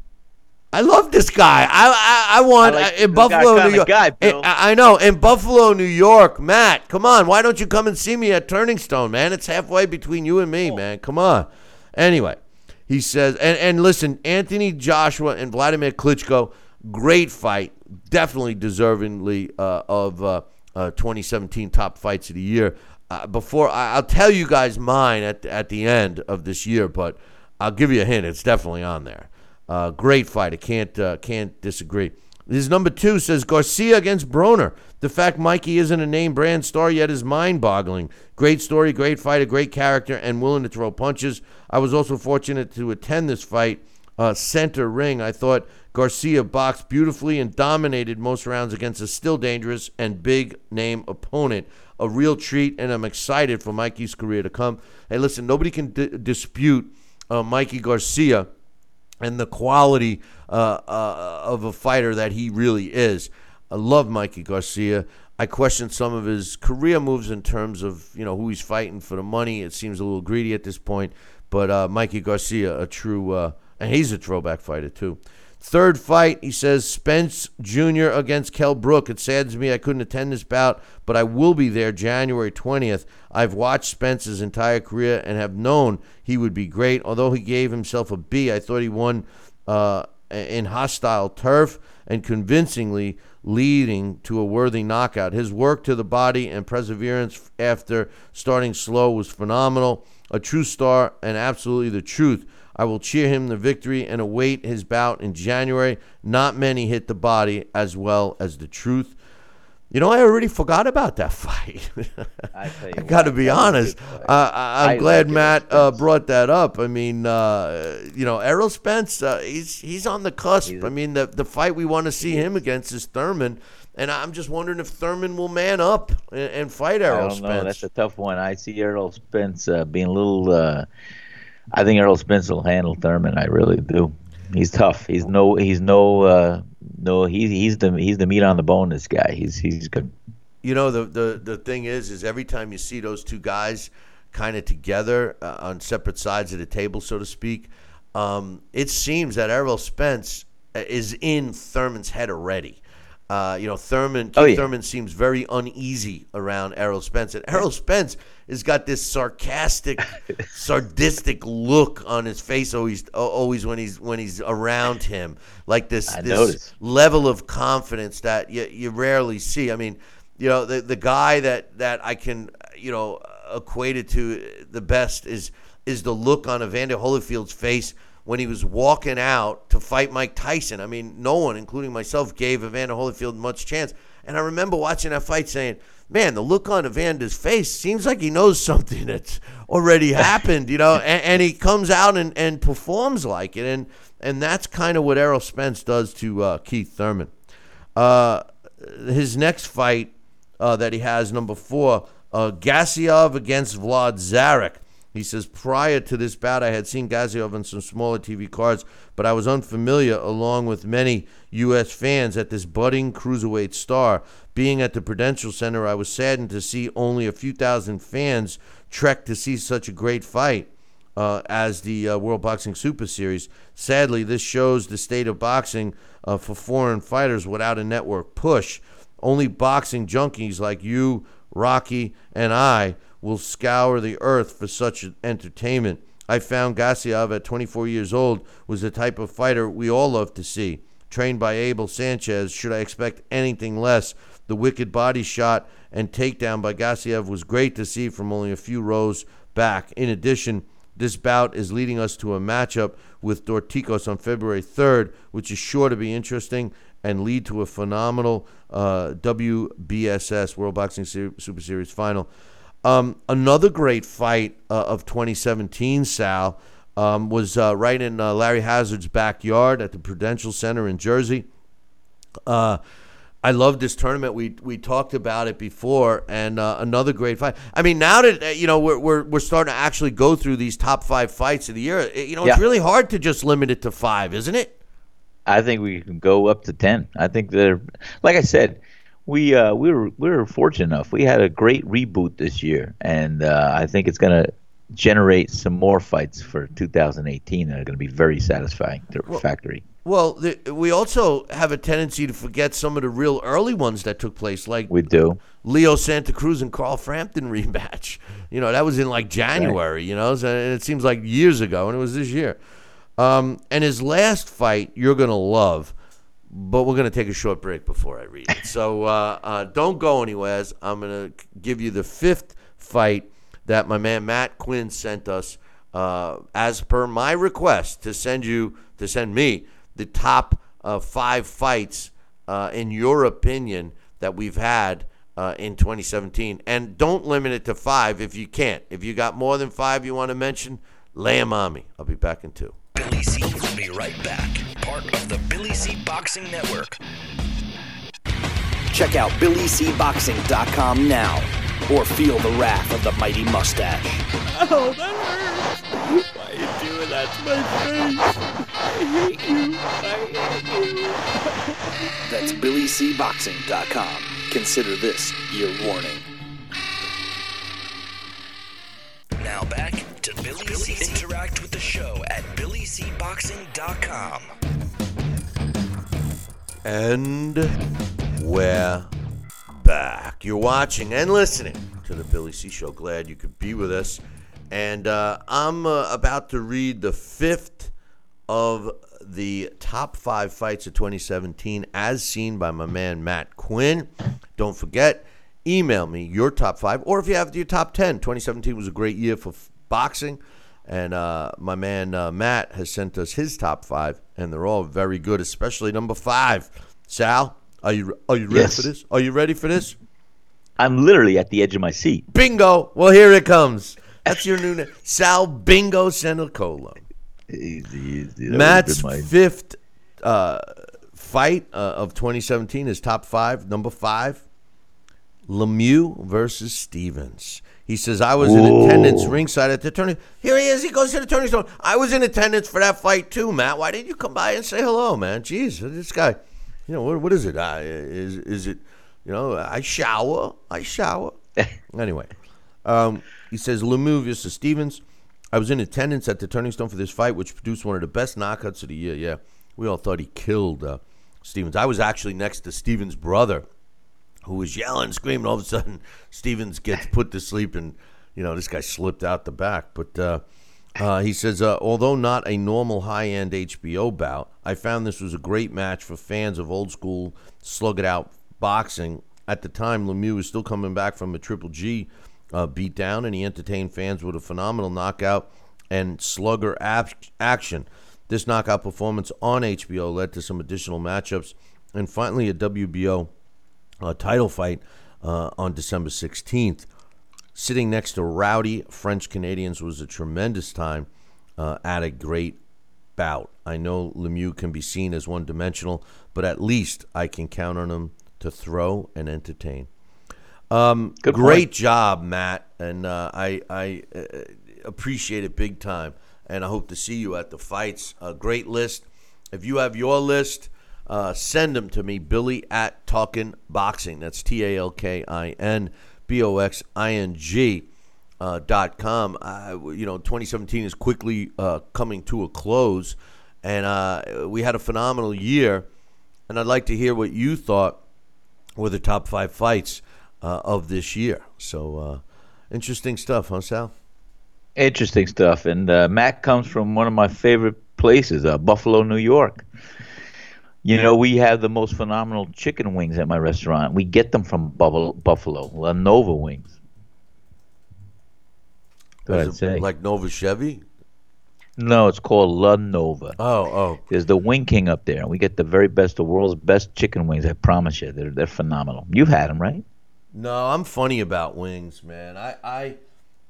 I love this guy. I I, I want I like uh, in Buffalo, New York. guy, Bill. I, I know in Buffalo, New York. Matt, come on. Why don't you come and see me at Turning Stone, man? It's halfway between you and Oh. me, man. Come on. Anyway, he says, and and listen, Anthony Joshua and Vladimir Klitschko, great fight, definitely deservingly uh, of uh, uh, 2017 top fights of the year. Uh, before I, I'll tell you guys mine at at the end of this year, but I'll give you a hint. It's definitely on there. Uh, great fight. I can't uh, can't disagree. His number two says Garcia against Broner. The fact Mikey isn't a name brand star yet is mind boggling. Great story, great fight, a great character, and willing to throw punches. I was also fortunate to attend this fight uh, center ring. I thought Garcia boxed beautifully and dominated most rounds against a still dangerous and big name opponent. A real treat, and I'm excited for Mikey's career to come. Hey, listen, nobody can di- dispute uh, Mikey Garcia and the quality uh, uh, of a fighter that he really is. I love Mikey Garcia. I question some of his career moves in terms of you know who he's fighting for the money. It seems a little greedy at this point, but uh, Mikey Garcia, a true, uh, and he's a throwback fighter too. Third fight, he says Spence Jr. against Kell Brook. It saddens me I couldn't attend this bout, but I will be there January 20th. I've watched Spence's entire career and have known he would be great. Although he gave himself a B, I thought he won uh, in hostile turf and convincingly leading to a worthy knockout. His work to the body and perseverance after starting slow was phenomenal. A true star and absolutely the truth. I will cheer him the victory and await his bout in January. Not many hit the body as well as the truth. You know, I already forgot about that fight. I I got to be that was a honest. Uh, I, I'm I glad like Matt uh, brought that up. I mean, uh, you know, Errol Spence, uh, he's he's on the cusp. He's- I mean, the the fight we want to see him against is Thurman, and I'm just wondering if Thurman will man up and, and fight I Errol don't Spence. know. That's a tough one. I see Errol Spence uh, being a little. I think Errol Spence will handle Thurman. I really do. He's tough. He's no. He's no. Uh, no. He's he's the he's the meat on the bone. This guy. He's he's good. you know the, the the thing is is every time you see those two guys kind of together uh, on separate sides of the table so to speak um, it seems that Errol Spence uh, is in Thurman's head already uh, you know Thurman Oh, yeah. Thurman seems very uneasy around Errol Spence and Errol Spence has got this sarcastic sadistic look on his face always always when he's when he's around him like this I this noticed. level of confidence that you, you rarely see. I mean, you know, the the guy that that I can you know equate it to the best is is the look on Evander Holyfield's face when he was walking out to fight Mike Tyson. I mean, no one, including myself, gave Evander Holyfield much chance. And I remember watching that fight saying, man, the look on Evander's face seems like he knows something that's already happened, you know, and, and he comes out and, and performs like it. And, and that's kind of what Errol Spence does to uh, Keith Thurman. Uh, his next fight uh, that he has, number four, uh, Gassiev against Wlodarczyk. He says, prior to this bout, I had seen Gassiev on some smaller TV cards, but I was unfamiliar, along with many U.S. fans, at this budding cruiserweight star. Being at the Prudential Center, I was saddened to see only a few thousand fans trek to see such a great fight uh, as the uh, World Boxing Super Series. Sadly, this shows the state of boxing uh, for foreign fighters without a network push. Only boxing junkies like you, Rocky, and I will scour the earth for such entertainment. I found Gassiev at 24 years old was the type of fighter we all love to see. Trained by Abel Sanchez, should I expect anything less? The wicked body shot and takedown by Gassiev was great to see from only a few rows back. In addition, this bout is leading us to a matchup with Dorticos on February 3rd, which is sure to be interesting and lead to a phenomenal uh, WBSS World Boxing Super Series final. Um, another great fight uh, of 2017, Sal, um, was uh, right in uh, Larry Hazzard's backyard at the Prudential Center in Jersey. Uh, I love this tournament. We we talked about it before, and uh, another great fight. I mean, now that uh, you know we're, we're we're starting to actually go through these top five fights of the year. it- you know, it's really hard to just limit it to five, isn't it? I think we can go up to ten. I think they're like I said, we uh, we were we were fortunate enough. We had a great reboot this year, and uh, I think it's going to generate some more fights for 2018 that are going to be very satisfying to factory. Well, the, we also have a tendency to forget some of the real early ones that took place, like We do. Leo Santa Cruz and Carl Frampton rematch. You know, that was in like January, you know, so, and it seems like years ago, and it was this year. Um, and his last fight, you're going to love, but we're going to take a short break before I read it. So uh, uh, don't go anywhere. I'm going to give you the fifth fight that my man Matt Quinn sent us uh, as per my request to send you, to send me the top uh, five fights, uh, in your opinion, that we've had uh, in 2017. And don't limit it to five if you can't. If you got more than five you want to mention, lay 'em on me. I'll be back in two. Billy C will be right back. Part of the Billy C Boxing Network. Check out BillyCBoxing.com now or feel the wrath of the mighty mustache. Oh, that hurts. Why are you doing that to my face? I hate you. I hate you. That's BillyCBoxing.com. Consider this your warning. Now back Billy, C. Interact with the show at BillyCBoxing.com. And we're back. You're watching and listening to the Billy C Show. Glad you could be with us. And uh, I'm uh, about to read the fifth of the top five fights of 2017 as seen by my man Matt Quinn. Don't forget, email me your top five, or if you have your top 10. 2017 was a great year for boxing. And uh, my man uh, Matt has sent us his top five, and they're all very good, especially number five. Sal, are you are you ready Yes. for this? Are you ready for this? I'm literally at the edge of my seat. Bingo! Well, here it comes. That's your new name, Sal Bingo Senacolo. Easy, easy. Matt's fifth uh, fight uh, of 2017 is top five. Number five, Lemieux versus Stevens. He says, I was in attendance ringside at the turning. Here he is. He goes to the turning stone. I was in attendance for that fight too, Matt. Why didn't you come by and say hello, man? Jeez, this guy, you know, what, what is it? Uh, is, is it, you know, I shower. I shower. anyway, um, he says, Lemieux versus Stevens. I was in attendance at the Turning Stone for this fight, which produced one of the best knockouts of the year. Yeah, we all thought he killed uh, Stevens. I was actually next to Stevens' brother, who was yelling, screaming. All of a sudden, Stevens gets put to sleep, and you know this guy slipped out the back. But uh, uh, he says, uh, although not a normal high-end HBO bout, I found this was a great match for fans of old school slug-it-out boxing. At the time, Lemieux was still coming back from a Triple G uh, beatdown, and he entertained fans with a phenomenal knockout and slugger ap- action. This knockout performance on HBO led to some additional matchups, and finally a WBO uh, title fight uh, on December 16th. Sitting next to rowdy French Canadians was a tremendous time uh, at a great bout. I know Lemieux can be seen as one dimensional, but at least I can count on him to throw and entertain. Um, Good great point. job, Matt, and uh, I I uh, appreciate it big time. And I hope to see you at the fights. A great list. If you have your list, uh, send them to me, Billy at Talkin Boxing. That's T A L K I N B O X I N G. Uh, dot com. Uh, you know, 2017 is quickly uh, coming to a close, and uh, we had a phenomenal year. And I'd like to hear what you thought were the top five fights uh, of this year. So uh, interesting stuff, huh, Sal? Interesting stuff. And Matt comes from one of my favorite places, Buffalo, New York. You know, we have the most phenomenal chicken wings at my restaurant. We get them from Buffalo, Buffalo La Nova Wings. What I'd say. Like Nova Chevy? no, it's called La Nova. Oh, oh. There's the Wing King up there. and We get the very best, the world's best chicken wings. I promise you, they're they're phenomenal. You've had them, right? No, I'm funny about wings, man. I I,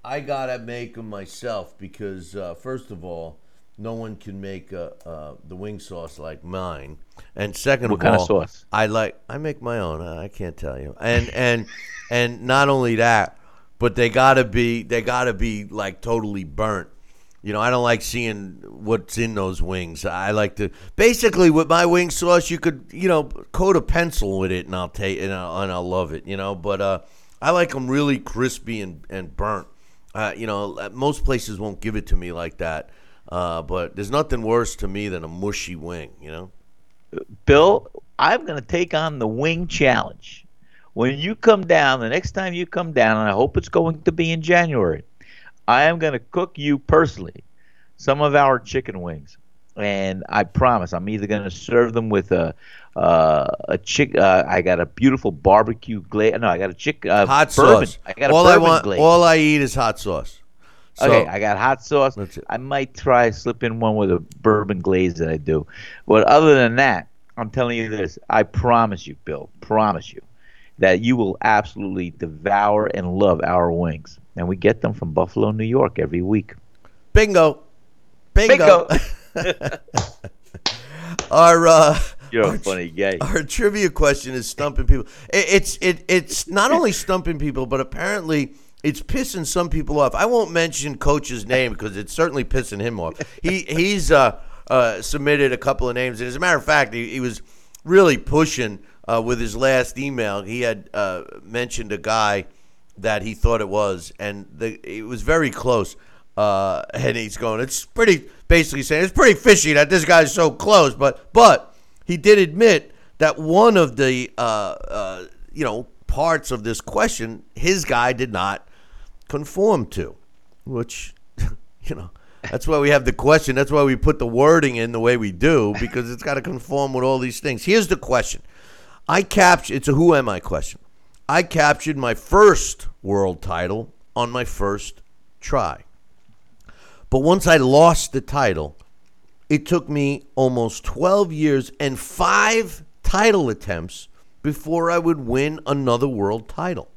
I gotta make them myself because uh, first of all, no one can make uh, uh, the wing sauce like mine, and second What of kind of all, sauce? I like I make my own. I can't tell you, and and and not only that, but they gotta be they gotta be like totally burnt. You know, I don't like seeing what's in those wings. I like to basically with my wing sauce, you could you know coat a pencil with it, and I'll take and I'll, and I'll love it. You know, but uh, I like them really crispy and and burnt. Uh, you know, most places won't give it to me like that. Uh, but there's nothing worse to me than a mushy wing, you know? Bill, I'm going to take on the wing challenge. When you come down, the next time you come down, and I hope it's going to be in January, I am going to cook you personally some of our chicken wings. And I promise, I'm either going to serve them with a uh, a chick. Uh, I got a beautiful barbecue glaze. No, I got a chick. Uh, Hot bourbon. sauce. I got a all I want, glaze. all I eat is hot sauce. So, okay, I got hot sauce. I might try slip in one with a bourbon glaze that I do. But other than that, I'm telling you this. I promise you, Bill, promise you, that you will absolutely devour and love our wings. And we get them from Buffalo, New York every week. bingo, bingo. our uh, You're our a funny guy. Our trivia question is stumping people. It, it's it it's not only stumping people, but apparently it's pissing some people off. I won't mention coach's name because it's certainly pissing him off. He he's uh, uh, submitted a couple of names, and as a matter of fact, he, he was really pushing uh, with his last email. He had uh, mentioned a guy that he thought it was, and the, it was very close. Uh, and he's going, it's pretty, basically saying it's pretty fishy that this guy's so close, but but he did admit that one of the uh, uh, you know parts of this question his guy did not conform to, which you know that's why we have the question. That's why we put the wording in the way we do because it's got to conform with all these things. Here's the question: I captured. It's a who am I question. I captured my first world title on my first try. But once I lost the title, it took me almost 12 years and five title attempts before I would win another world title.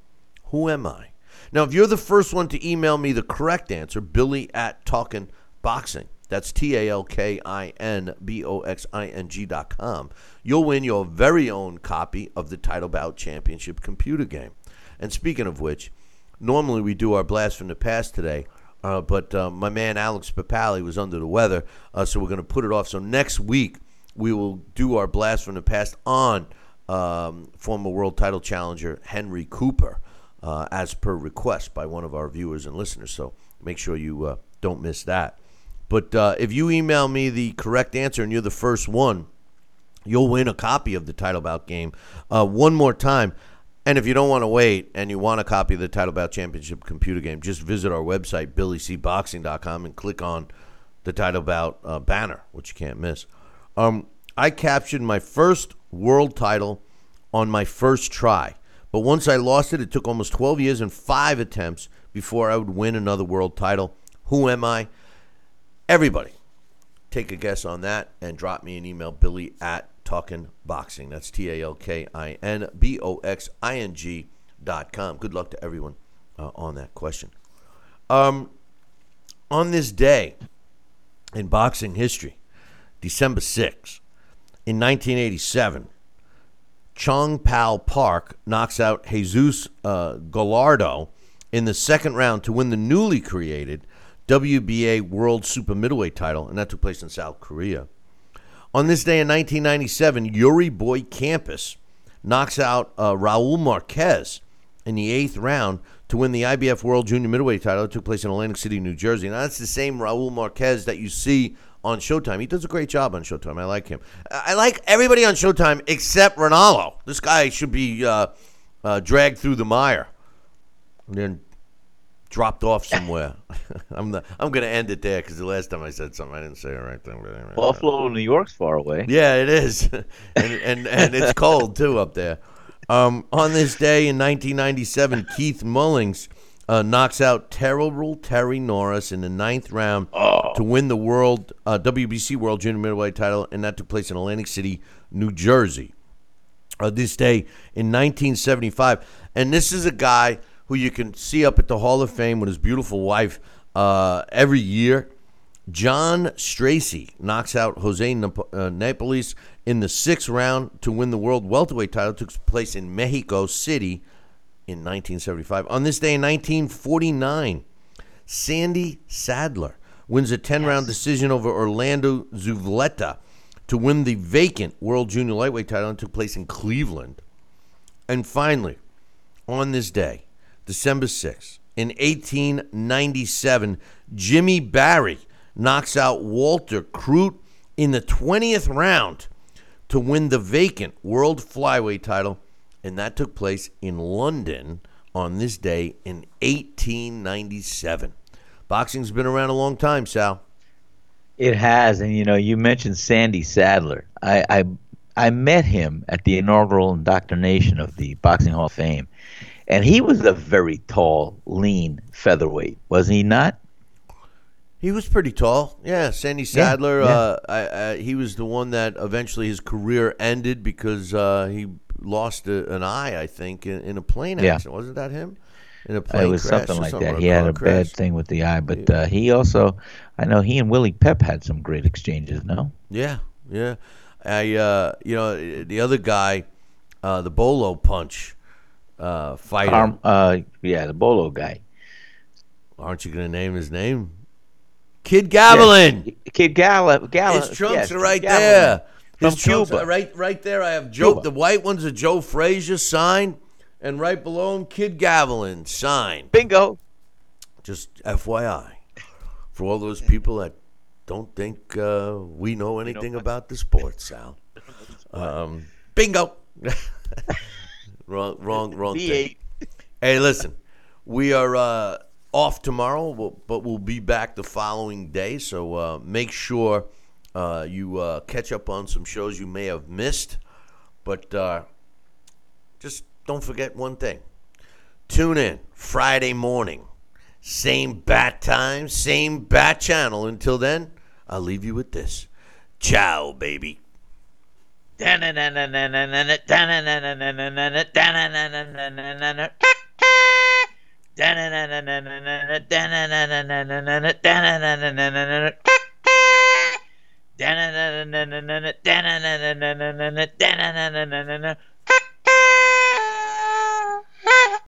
Who am I? Now, if you're the first one to email me the correct answer, Billy at Talkin Boxing, that's T A L K I N B O X I N G dot com, you'll win your very own copy of the Title Bout Championship computer game. And speaking of which, normally we do our blast from the past today. Uh, but uh, my man Alex Papali was under the weather, uh, so we're going to put it off. So next week we will do our blast from the past on um, former world title challenger Henry Cooper, uh, as per request by one of our viewers and listeners. So make sure you uh, don't miss that. But uh, if you email me the correct answer and you're the first one, you'll win a copy of the title bout game. Uh, one more time. And if you don't want to wait and you want a copy of the Title Bout Championship computer game, just visit our website, billycboxing.com, and click on the Title Bout uh, banner, which you can't miss. Um, I captured my first world title on my first try. But once I lost it, it took almost 12 years and five attempts before I would win another world title. Who am I? Everybody, take a guess on that and drop me an email, billy at Talkin Boxing. That's T A L K I N B O X I N G dot com. Good luck to everyone uh, on that question. Um, on this day in boxing history, December 6th, in 1987, Chong Pal Park knocks out Jesus uh, Gallardo in the second round to win the newly created WBA World Super Middleweight title, and that took place in South Korea. On this day in 1997, Yori Boy Campas knocks out uh, Raul Marquez in the eighth round to win the IBF World Junior Middleweight title. It took place in Atlantic City, New Jersey. Now, that's the same Raul Marquez that you see on Showtime. He does a great job on Showtime. I like him. I like everybody on Showtime except Ronaldo. This guy should be uh, uh, dragged through the mire and then dropped off somewhere. I'm the, I'm going to end it there because the last time I said something, I didn't say the right thing. Buffalo, New York's far away. Yeah, it is, and, and and it's cold too up there. Um, on this day in 1997, Keith Mullings uh, knocks out terrible Terry Norris in the ninth round to win the world uh, WBC World Junior Middleweight title, and that took place in Atlantic City, New Jersey. Uh, this day in 1975, and this is a guy who you can see up at the Hall of Fame with his beautiful wife uh, every year. John Stracey knocks out Jose Nap- uh, Napoles in the sixth round to win the world welterweight title. It took place in Mexico City in 1975. On this day in 1949, Sandy Saddler wins a 10 round decision over Orlando Zulueta to win the vacant world junior lightweight title. It took place in Cleveland. And finally, on this day, December 6th, in 1897, Jimmy Barry knocks out Walter Croot in the 20th round to win the vacant world flyweight title, and that took place in London on this day in 1897. Boxing's been around a long time, Sal. It has, and you know, you mentioned Sandy Saddler. I, I I met him at the inaugural indoctrination of the Boxing Hall of Fame, and he was a very tall, lean featherweight, wasn't he not? He was pretty tall. Yeah, Sandy Saddler. Yeah, yeah. Uh, I, I, he was the one that eventually his career ended because uh, he lost a, an eye, I think, in, in a plane accident. Wasn't that him? In a plane it was crash something like something, that. He had a crash. bad thing with the eye, but uh, he also, I know he and Willie Pep had some great exchanges. No, Yeah, yeah. I, uh, you know, the other guy, uh, the Bolo Punch uh, fighter. Arm, uh, yeah, the Bolo guy, Aren't you going to name his name? Kid Gavilan. Yes. Kid Gala, Gala. His trunks yes, are right Gavilan. there. From His trunks Cuba. are right, right there. I have Joe. Cuba. The white one's a Joe Frazier sign, and right below him, Kid Gavilan sign. Bingo. Just FYI, for all those people that don't think uh, we know anything about the sport, Sal. Um, bingo. wrong, wrong, wrong thing. Hey, listen, we are uh, off tomorrow, but we'll be back the following day. So uh, make sure uh, you uh, catch up on some shows you may have missed. But uh, just don't forget one thing tune in Friday morning. Same bat time, same bat channel. Until then, I'll leave you with this. Ciao, baby. Da